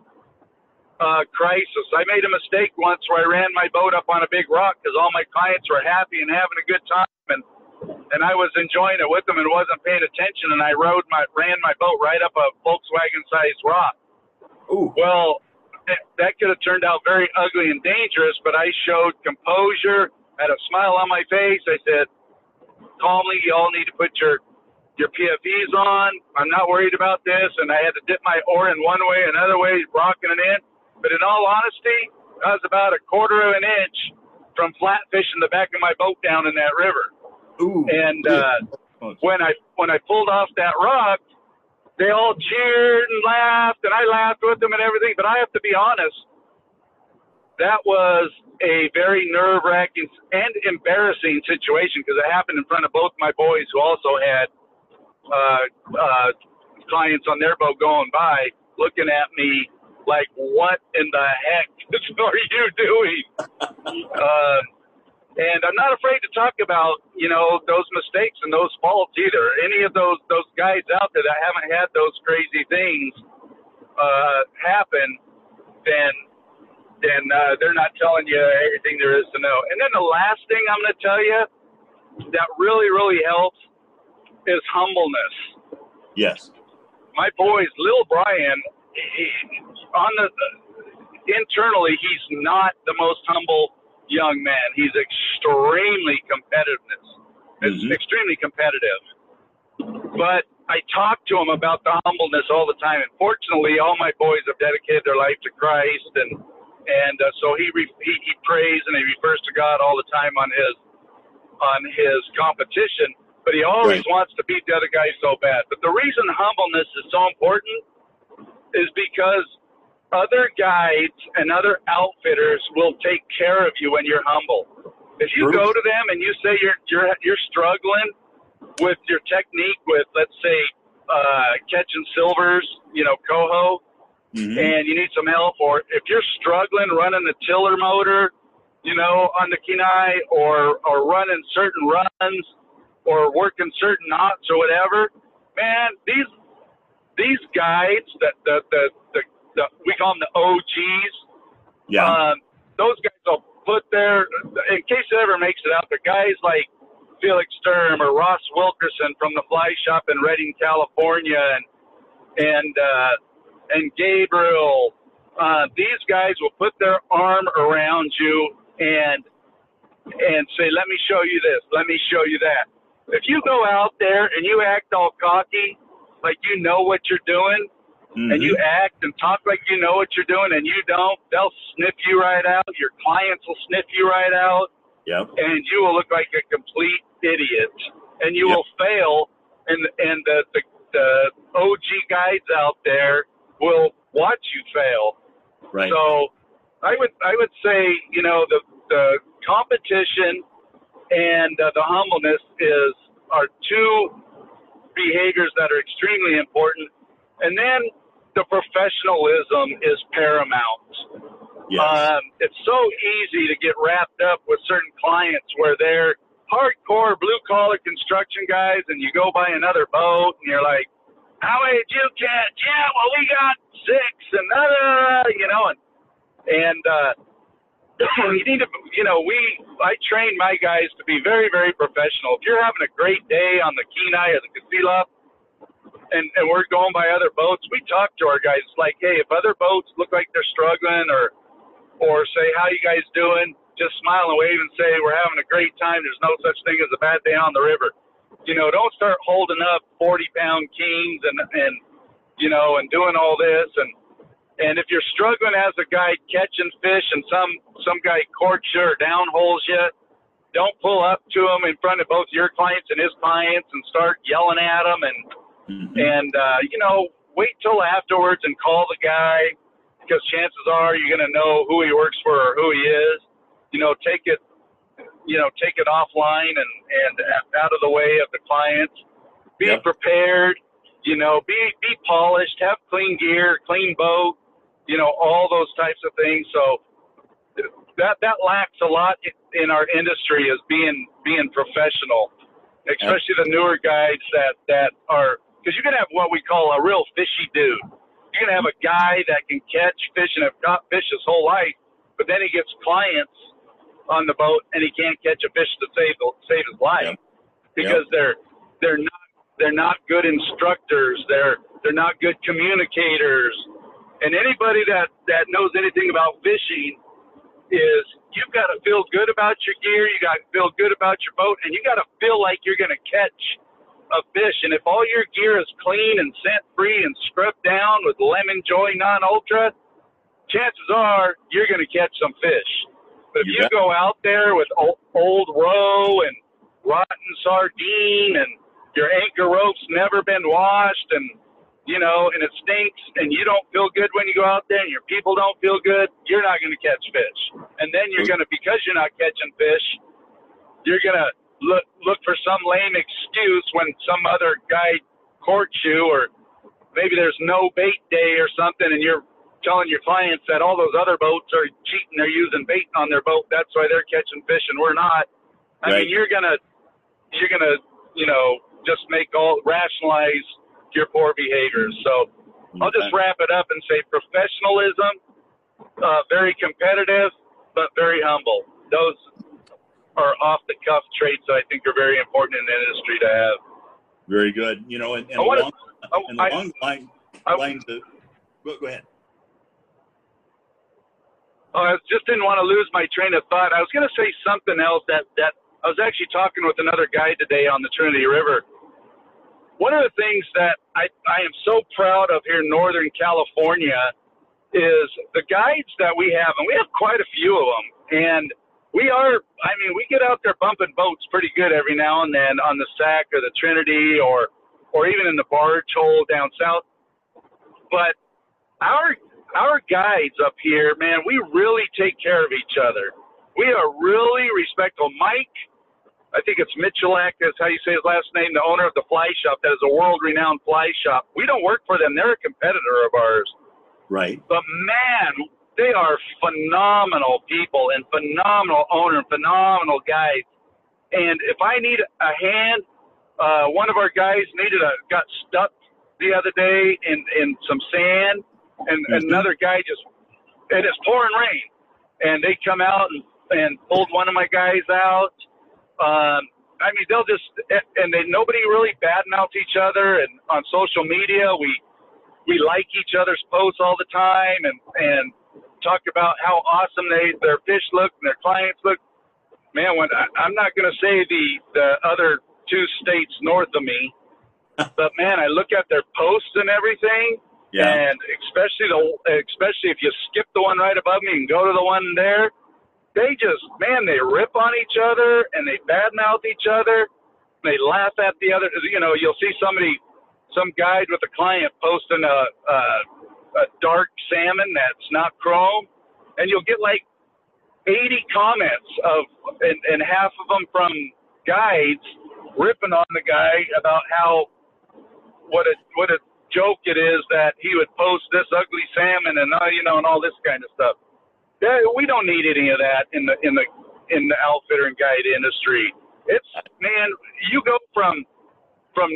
uh, crisis. I made a mistake once where I ran my boat up on a big rock because all my clients were happy and having a good time, and and I was enjoying it with them and wasn't paying attention, and I rode my ran my boat right up a Volkswagen sized rock. Ooh. Well, that, that could have turned out very ugly and dangerous, but I showed composure, had a smile on my face. I said, calmly, you all need to put your your PFDs on. I'm not worried about this. And I had to dip my oar in one way, another way, rocking it in. But in all honesty, I was about a quarter of an inch from flat fishing the back of my boat down in that river. Ooh. And uh, when I when I pulled off that rock, they all cheered and laughed, and I laughed with them and everything. But I have to be honest, that was a very nerve wracking and embarrassing situation because it happened in front of both my boys who also had uh, uh, clients on their boat going by, looking at me like, what in the heck (laughs) are you doing? uh, and I'm not afraid to talk about, you know, those mistakes and those faults either. Any of those those guys out there that haven't had those crazy things uh, happen, then then uh, they're not telling you everything there is to know. And then the last thing I'm going to tell you that really really helps is humbleness. Yes. My boys, Lil Brian, he, on the internally, he's not the most humble young man. He's extremely competitiveness. Mm-hmm. extremely competitive. But I talk to him about the humbleness all the time. And fortunately, all my boys have dedicated their life to Christ, and and uh, so he, re- he he prays and he refers to God all the time on his on his competition. But he always right. wants to beat the other guy so bad. But the reason humbleness is so important is because other guides and other outfitters will take care of you when you're humble. If you go to them and you say you're you're you're struggling with your technique with let's say uh, catching silvers, you know, coho, mm-hmm. and you need some help, or if you're struggling running the tiller motor, you know, on the Kenai, or or running certain runs, or working certain knots or whatever, man, these these guides that the the the the, we call them the OGs. Yeah. Um, those guys will put their, in case it ever makes it out, the guys like Felix Sturm or Ross Wilkerson from the Fly Shop in Redding, California, and and uh, and Gabriel. Uh, these guys will put their arm around you and and say, "Let me show you this. Let me show you that." If you go out there and you act all cocky, like you know what you're doing, mm-hmm. and you act and talk like you know what you're doing and you don't, they'll sniff you right out. Your clients will sniff you right out. Yep. And you will look like a complete idiot. And you yep. will fail. And and the, the the OG guides out there will watch you fail. Right. So I would I would say you know the the competition and uh, the humbleness is are two behaviors that are extremely important. And then the professionalism is paramount. Yes. Um, it's so easy to get wrapped up with certain clients where they're hardcore blue collar construction guys, and you go by another boat and you're like, "How many did you catch?" Yeah, well, we got six, and uh, you know, and and uh, (clears throat) you need to, you know, we I train my guys to be very, very professional. If you're having a great day on the Kenai or the Kasilof, and, and we're going by other boats, we talk to our guys like, hey, if other boats look like they're struggling or or say, how you guys doing? Just smile and wave and say, we're having a great time. There's no such thing as a bad day on the river. You know, don't start holding up 40 pound kings and, and, you know, and doing all this. And, and if you're struggling as a guy catching fish and some, some guy courts you or downholes you, don't pull up to him in front of both your clients and his clients and start yelling at him and, Mm-hmm. And, uh, you know, wait till afterwards and call the guy because chances are you're going to know who he works for or who he is. You know, take it, you know, take it offline and, and out of the way of the clients. Be yep. prepared, you know, be, be polished, have clean gear, clean boat, you know, all those types of things. So that, that lacks a lot in our industry is being, being professional, especially the newer guides that, that are, because you can have what we call a real fishy dude. You can have a guy that can catch fish and have caught fish his whole life, but then he gets clients on the boat and he can't catch a fish to save save his life yep. because yep. they're they're not they're not good instructors. They're they're not good communicators. And anybody that that knows anything about fishing is you've got to feel good about your gear, you got to feel good about your boat, and you got to feel like you're going to catch of fish. And if all your gear is clean and scent free and scrubbed down with Lemon Joy Non Ultra, chances are you're going to catch some fish. But if you, you go out there with old, old roe and rotten sardine and your anchor rope's never been washed and you know, and it stinks, and you don't feel good when you go out there, and your people don't feel good, you're not going to catch fish. And then you're going to, because you're not catching fish, you're going to look look for some lame excuse when some other guy courts you, or maybe there's no bait day or something, and you're telling your clients that all those other boats are cheating, they're using bait on their boat, that's why they're catching fish and we're not. I Right. mean, you're gonna, you're gonna, you know, just make all rationalize your poor behavior. So I'll just wrap it up and say professionalism, uh, very competitive, but very humble. Those are off the cuff traits that I think are very important in the industry to have. Very good. You know, and, and I wanna- along, I- and along the line, I- lines of, go, go ahead. Oh, I just didn't want to lose my train of thought. I was going to say something else that that I was actually talking with another guy today on the Trinity River. One of the things that I I am so proud of here in Northern California is the guides that we have, and we have quite a few of them. And we are, I mean, we get out there bumping boats pretty good every now and then on the Sac or the Trinity or or even in the barge hole down south. But our our guides up here, man, we really take care of each other. We are really respectful. Mike, I think it's Michalak, is how you say his last name, the owner of the fly shop that is a world renowned fly shop. We don't work for them, they're a competitor of ours. Right. But man, they are phenomenal people and phenomenal owner and phenomenal guys. And if I need a hand, uh, one of our guys needed a got stuck the other day in in some sand, and Mhm. another guy just and it's pouring rain, and they come out and and pulled one of my guys out. Um, I mean, they'll just and they nobody really badmouths each other, and on social media we we like each other's posts all the time and and talk about how awesome they their fish look and their clients look. Man, when I, I'm not going to say the the other two states north of me, (laughs) but man, I look at their posts and everything, Yeah. and especially the especially if you skip the one right above me and go to the one there, they just man they rip on each other and they badmouth each other. They laugh at the other. You know, you'll see somebody, some guide with a client posting a, a a dark salmon that's not chrome, and you'll get like 80 comments of and, and half of them from guides ripping on the guy about how what a what a joke it is that he would post this ugly salmon and uh, you know and all this kind of stuff. Yeah, we don't need any of that in the in the in the outfitter and guide industry. It's man, you go from from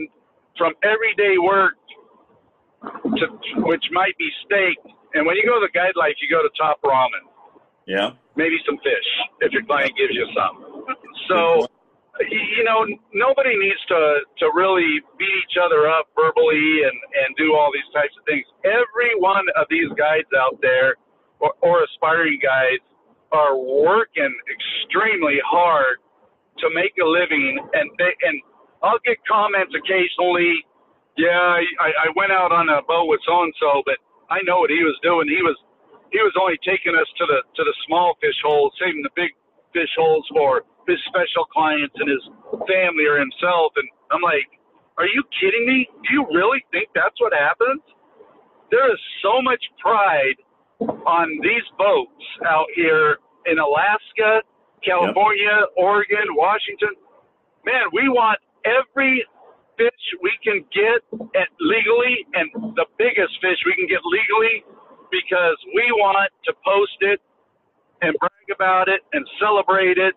from everyday work to which might be steak, and when you go to the guide life, you go to top ramen, Yeah. maybe some fish if your client gives you some. So you know, nobody needs to to really beat each other up verbally and and do all these types of things. Every one of these guides out there, or, or aspiring guides, are working extremely hard to make a living, and they and I'll get comments occasionally. Yeah, I, I went out on a boat with so and so, but I know what he was doing. He was he was only taking us to the to the small fish holes, saving the big fish holes for his special clients and his family or himself. And I'm like, are you kidding me? Do you really think that's what happens? There is so much pride on these boats out here in Alaska, California, Oregon, Washington. Man, we want every fish we can get at legally and the biggest fish we can get legally because we want to post it and brag about it and celebrate it,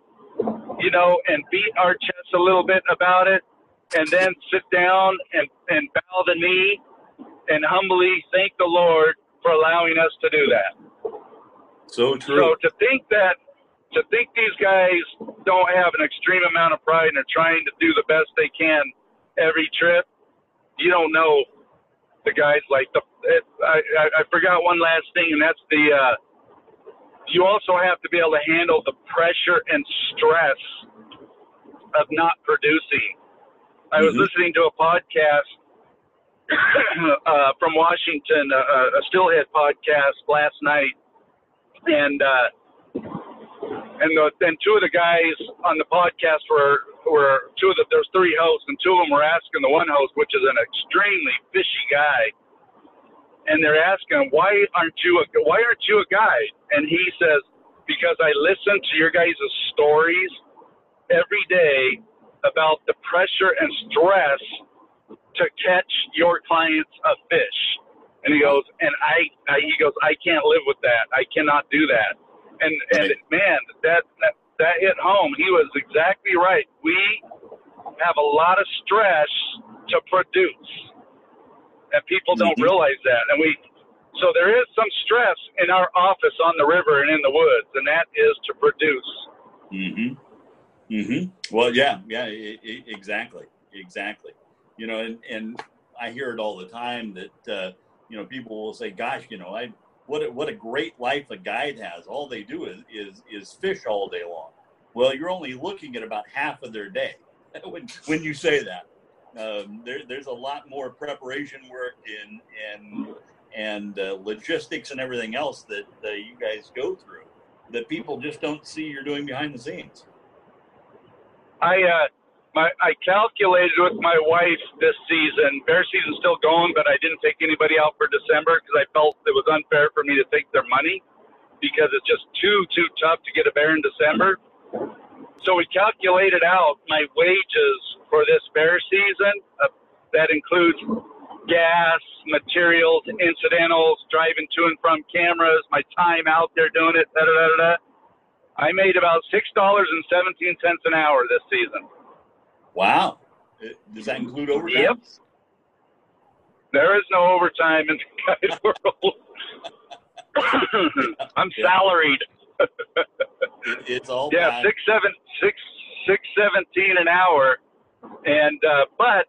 you know, and beat our chests a little bit about it, and then sit down and, and bow the knee and humbly thank the Lord for allowing us to do that. So true. So to think that, to think these guys don't have an extreme amount of pride and are trying to do the best they can every trip, you don't know the guys like the. It, I, I I forgot one last thing, and that's the. Uh, you also have to be able to handle the pressure and stress of not producing. I was Mhm. listening to a podcast (coughs) uh, from Washington, uh, a Steelhead podcast last night, and uh, and the, and two of the guys on the podcast were were two of the there's three hosts, and two of them were asking the one host, which is an extremely fishy guy, and they're asking why aren't you a why aren't you a guide? And he says, because I listen to your guys' stories every day about the pressure and stress to catch your clients a fish. And And he goes, and I, I he goes, I can't live with that. I cannot do that. And and man, that that that hit home. He was exactly right. We have a lot of stress to produce, and people don't Mhm. realize that. And we, so there is some stress in our office on the river and in the woods, and that is to produce. Mm-hmm. Mm-hmm. Well, yeah, yeah, exactly, exactly. You know, and and I hear it all the time that uh, you know people will say, "Gosh, you know, I what a, what a great life a guide has. All they do is is is fish all day long." Well, you're only looking at about half of their day (laughs) when when you say that. Um, there, there's a lot more preparation work and and and uh, logistics and everything else that uh, you guys go through that people just don't see you're doing behind the scenes. I uh, my I calculated with my wife this season. Bear season's still going, but I didn't take anybody out for December because I felt it was unfair for me to take their money because it's just too too tough to get a bear in December. So we calculated out my wages for this bear season. Uh, that includes gas, materials, incidentals, driving to and from cameras, my time out there doing it, da da da da. I made about six dollars and seventeen cents an hour this season. Wow. Does that include overtime? Yep. There is no overtime in the guide (laughs) world. (laughs) I'm salaried. It, it's all Yeah, bad. six seven six six seventeen an hour, and uh, but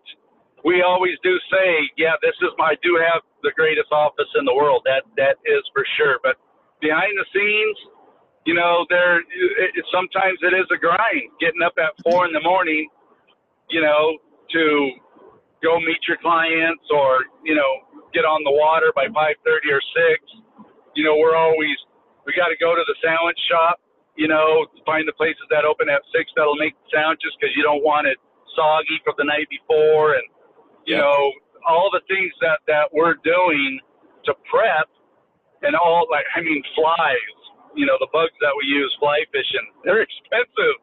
we always do say, yeah, this is my. I do have the greatest office in the world. That that is for sure. But behind the scenes, you know, there it, it, sometimes it is a grind. Getting up at four in the morning, you know, to go meet your clients or you know get on the water by five thirty or six. You know, we're always we got to go to the sandwich shop you know, find the places that open at six that'll make sandwiches because you don't want it soggy from the night before, and you Yeah. know all the things that that we're doing to prep, and all like I mean flies, you know the bugs that we use fly fishing, they're expensive.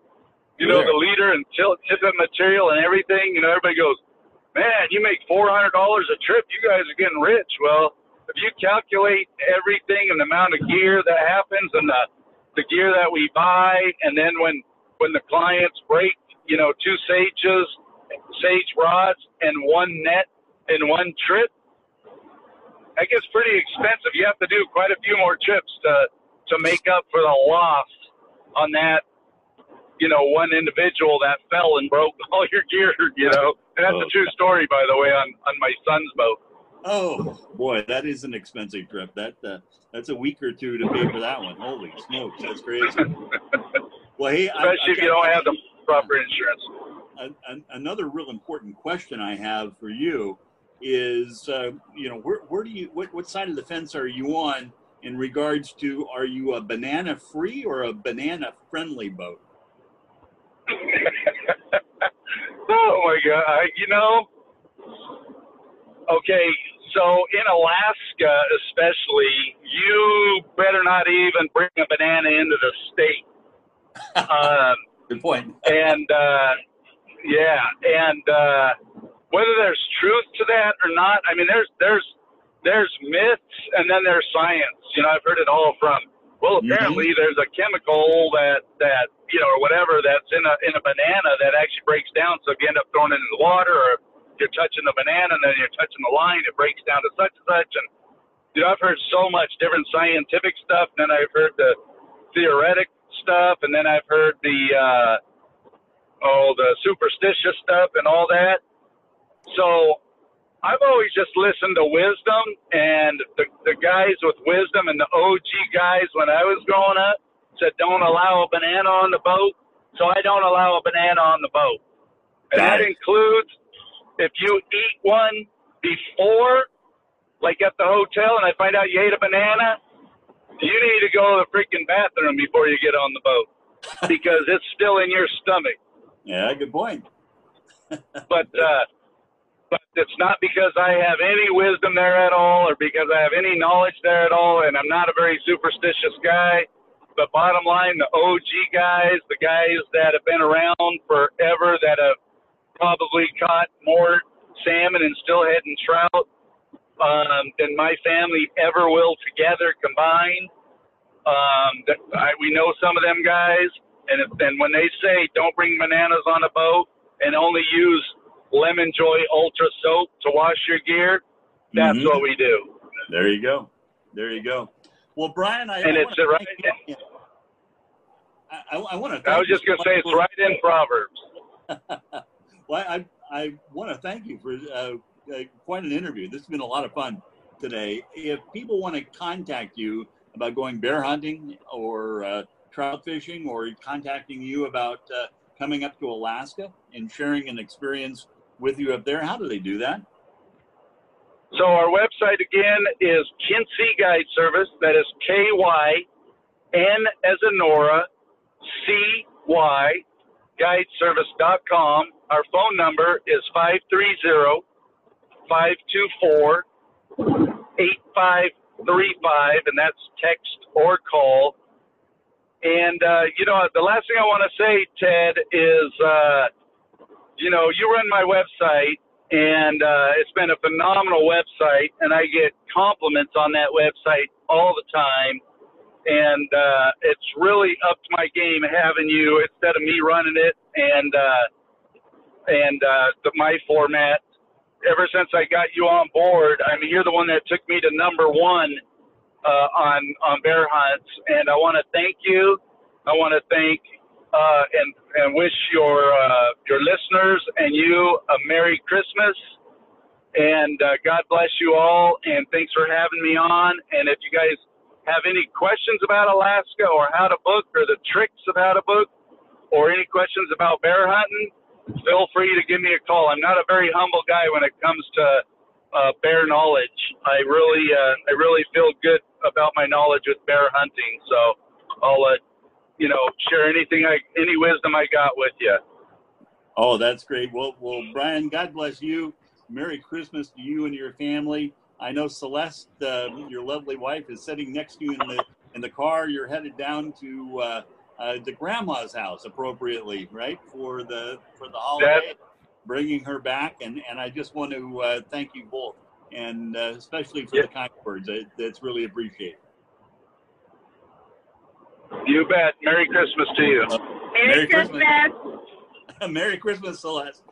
You know Sure. the leader and tippet material and everything. You know everybody goes, man, you make four hundred dollars a trip. You guys are getting rich. Well, if you calculate everything and the amount of gear that happens and the the gear that we buy, and then when when the clients break, you know, two sages, sage rods, and one net in one trip, that gets pretty expensive. You have to do quite a few more trips to to make up for the loss on that. You know, one individual that fell and broke (laughs) all your gear. You know, and that's a true story, by the way, on on my son's boat. Oh boy, that is an expensive trip. That uh, that's a week or two to pay for that one. Holy smokes, that's crazy. Well, hey, I- Especially I if you don't have the proper insurance. another real important question I have for you is, uh, you know, where, where do you, what, what side of the fence are you on in regards to, are you a banana free or a banana friendly boat? (laughs) oh my god! I, you know, okay. So in Alaska, especially, you better not even bring a banana into the state. um, (laughs) Good point. and uh, yeah, and uh, whether there's truth to that or not, I mean, there's there's there's myths and then there's science. You know, I've heard it all from. Well, Mhm. apparently there's a chemical that that you know or whatever that's in a in a banana that actually breaks down. So if you end up throwing it in the water, or you're touching the banana and then you're touching the line, it breaks down to such and such. And you know, I've heard so much different scientific stuff, and then I've heard the theoretic stuff, and then I've heard the uh, oh the superstitious stuff and all that. So I've always just listened to wisdom and the, the guys with wisdom and the OG guys when I was growing up said don't allow a banana on the boat. So I don't allow a banana on the boat. And Got that includes if you eat one before, like at the hotel, and I find out you ate a banana, you need to go to the freaking bathroom before you get on the boat (laughs) because it's still in your stomach Yeah, good point. (laughs) but uh, but it's not because I have any wisdom there at all, or because I have any knowledge there at all, and I'm not a very superstitious guy. But bottom line, the OG guys, the guys that have been around forever, that have probably caught more salmon and steelhead and trout um, than my family ever will together combined. Um, that I, we know some of them guys, and if, and when they say don't bring bananas on a boat and only use Lemon Joy Ultra soap to wash your gear, that's Mhm. what we do. There you go. There you go. Well, Brian, I, And I it's right- you. I, I, I want to. I was just going to say it's right in Proverbs. (laughs) Well, I, I want to thank you for uh, uh, quite an interview. This has been a lot of fun today. If people want to contact you about going bear hunting or uh, trout fishing or contacting you about uh, coming up to Alaska and sharing an experience with you up there, how do they do that? So our website again is Kyncy Guide Service. That is K Y N as in Nora C Y guideservice.com. Our phone number is 530 524 8535, and that's text or call. And, uh, you know, the last thing I want to say, Ted, is, uh, you know, you run my website, and uh, it's been a phenomenal website, and I get compliments on that website all the time. And uh, it's really up to my game having you instead of me running it and uh, and uh, the, my format. Ever since I got you on board, I mean, you're the one that took me to number one uh, on on bear hunts, and I want to thank you. I want to thank uh, and and wish your uh, your listeners and you a Merry Christmas, and uh, God bless you all. And thanks for having me on. And if you guys have any questions about Alaska or how to book or the tricks of how to book, or any questions about bear hunting, feel free to give me a call. I'm not a very humble guy when it comes to uh, bear knowledge. I really, uh, I really feel good about my knowledge with bear hunting. So I'll, uh, you know, share anything I, any wisdom I got with you. Oh, that's great. Well, well, Brian, God bless you. Merry Christmas to you and your family. I know Celeste, uh, your lovely wife, is sitting next to you in the in the car. You're headed down to uh, uh, the grandma's house, appropriately, right for the for the holiday, bringing her back. And and I just want to uh, thank you both, and uh, especially for Yeah. the kind words. That, that's really appreciated. You bet. Merry Christmas to you. Merry, Merry Christmas. Christmas. (laughs) Merry Christmas, Celeste.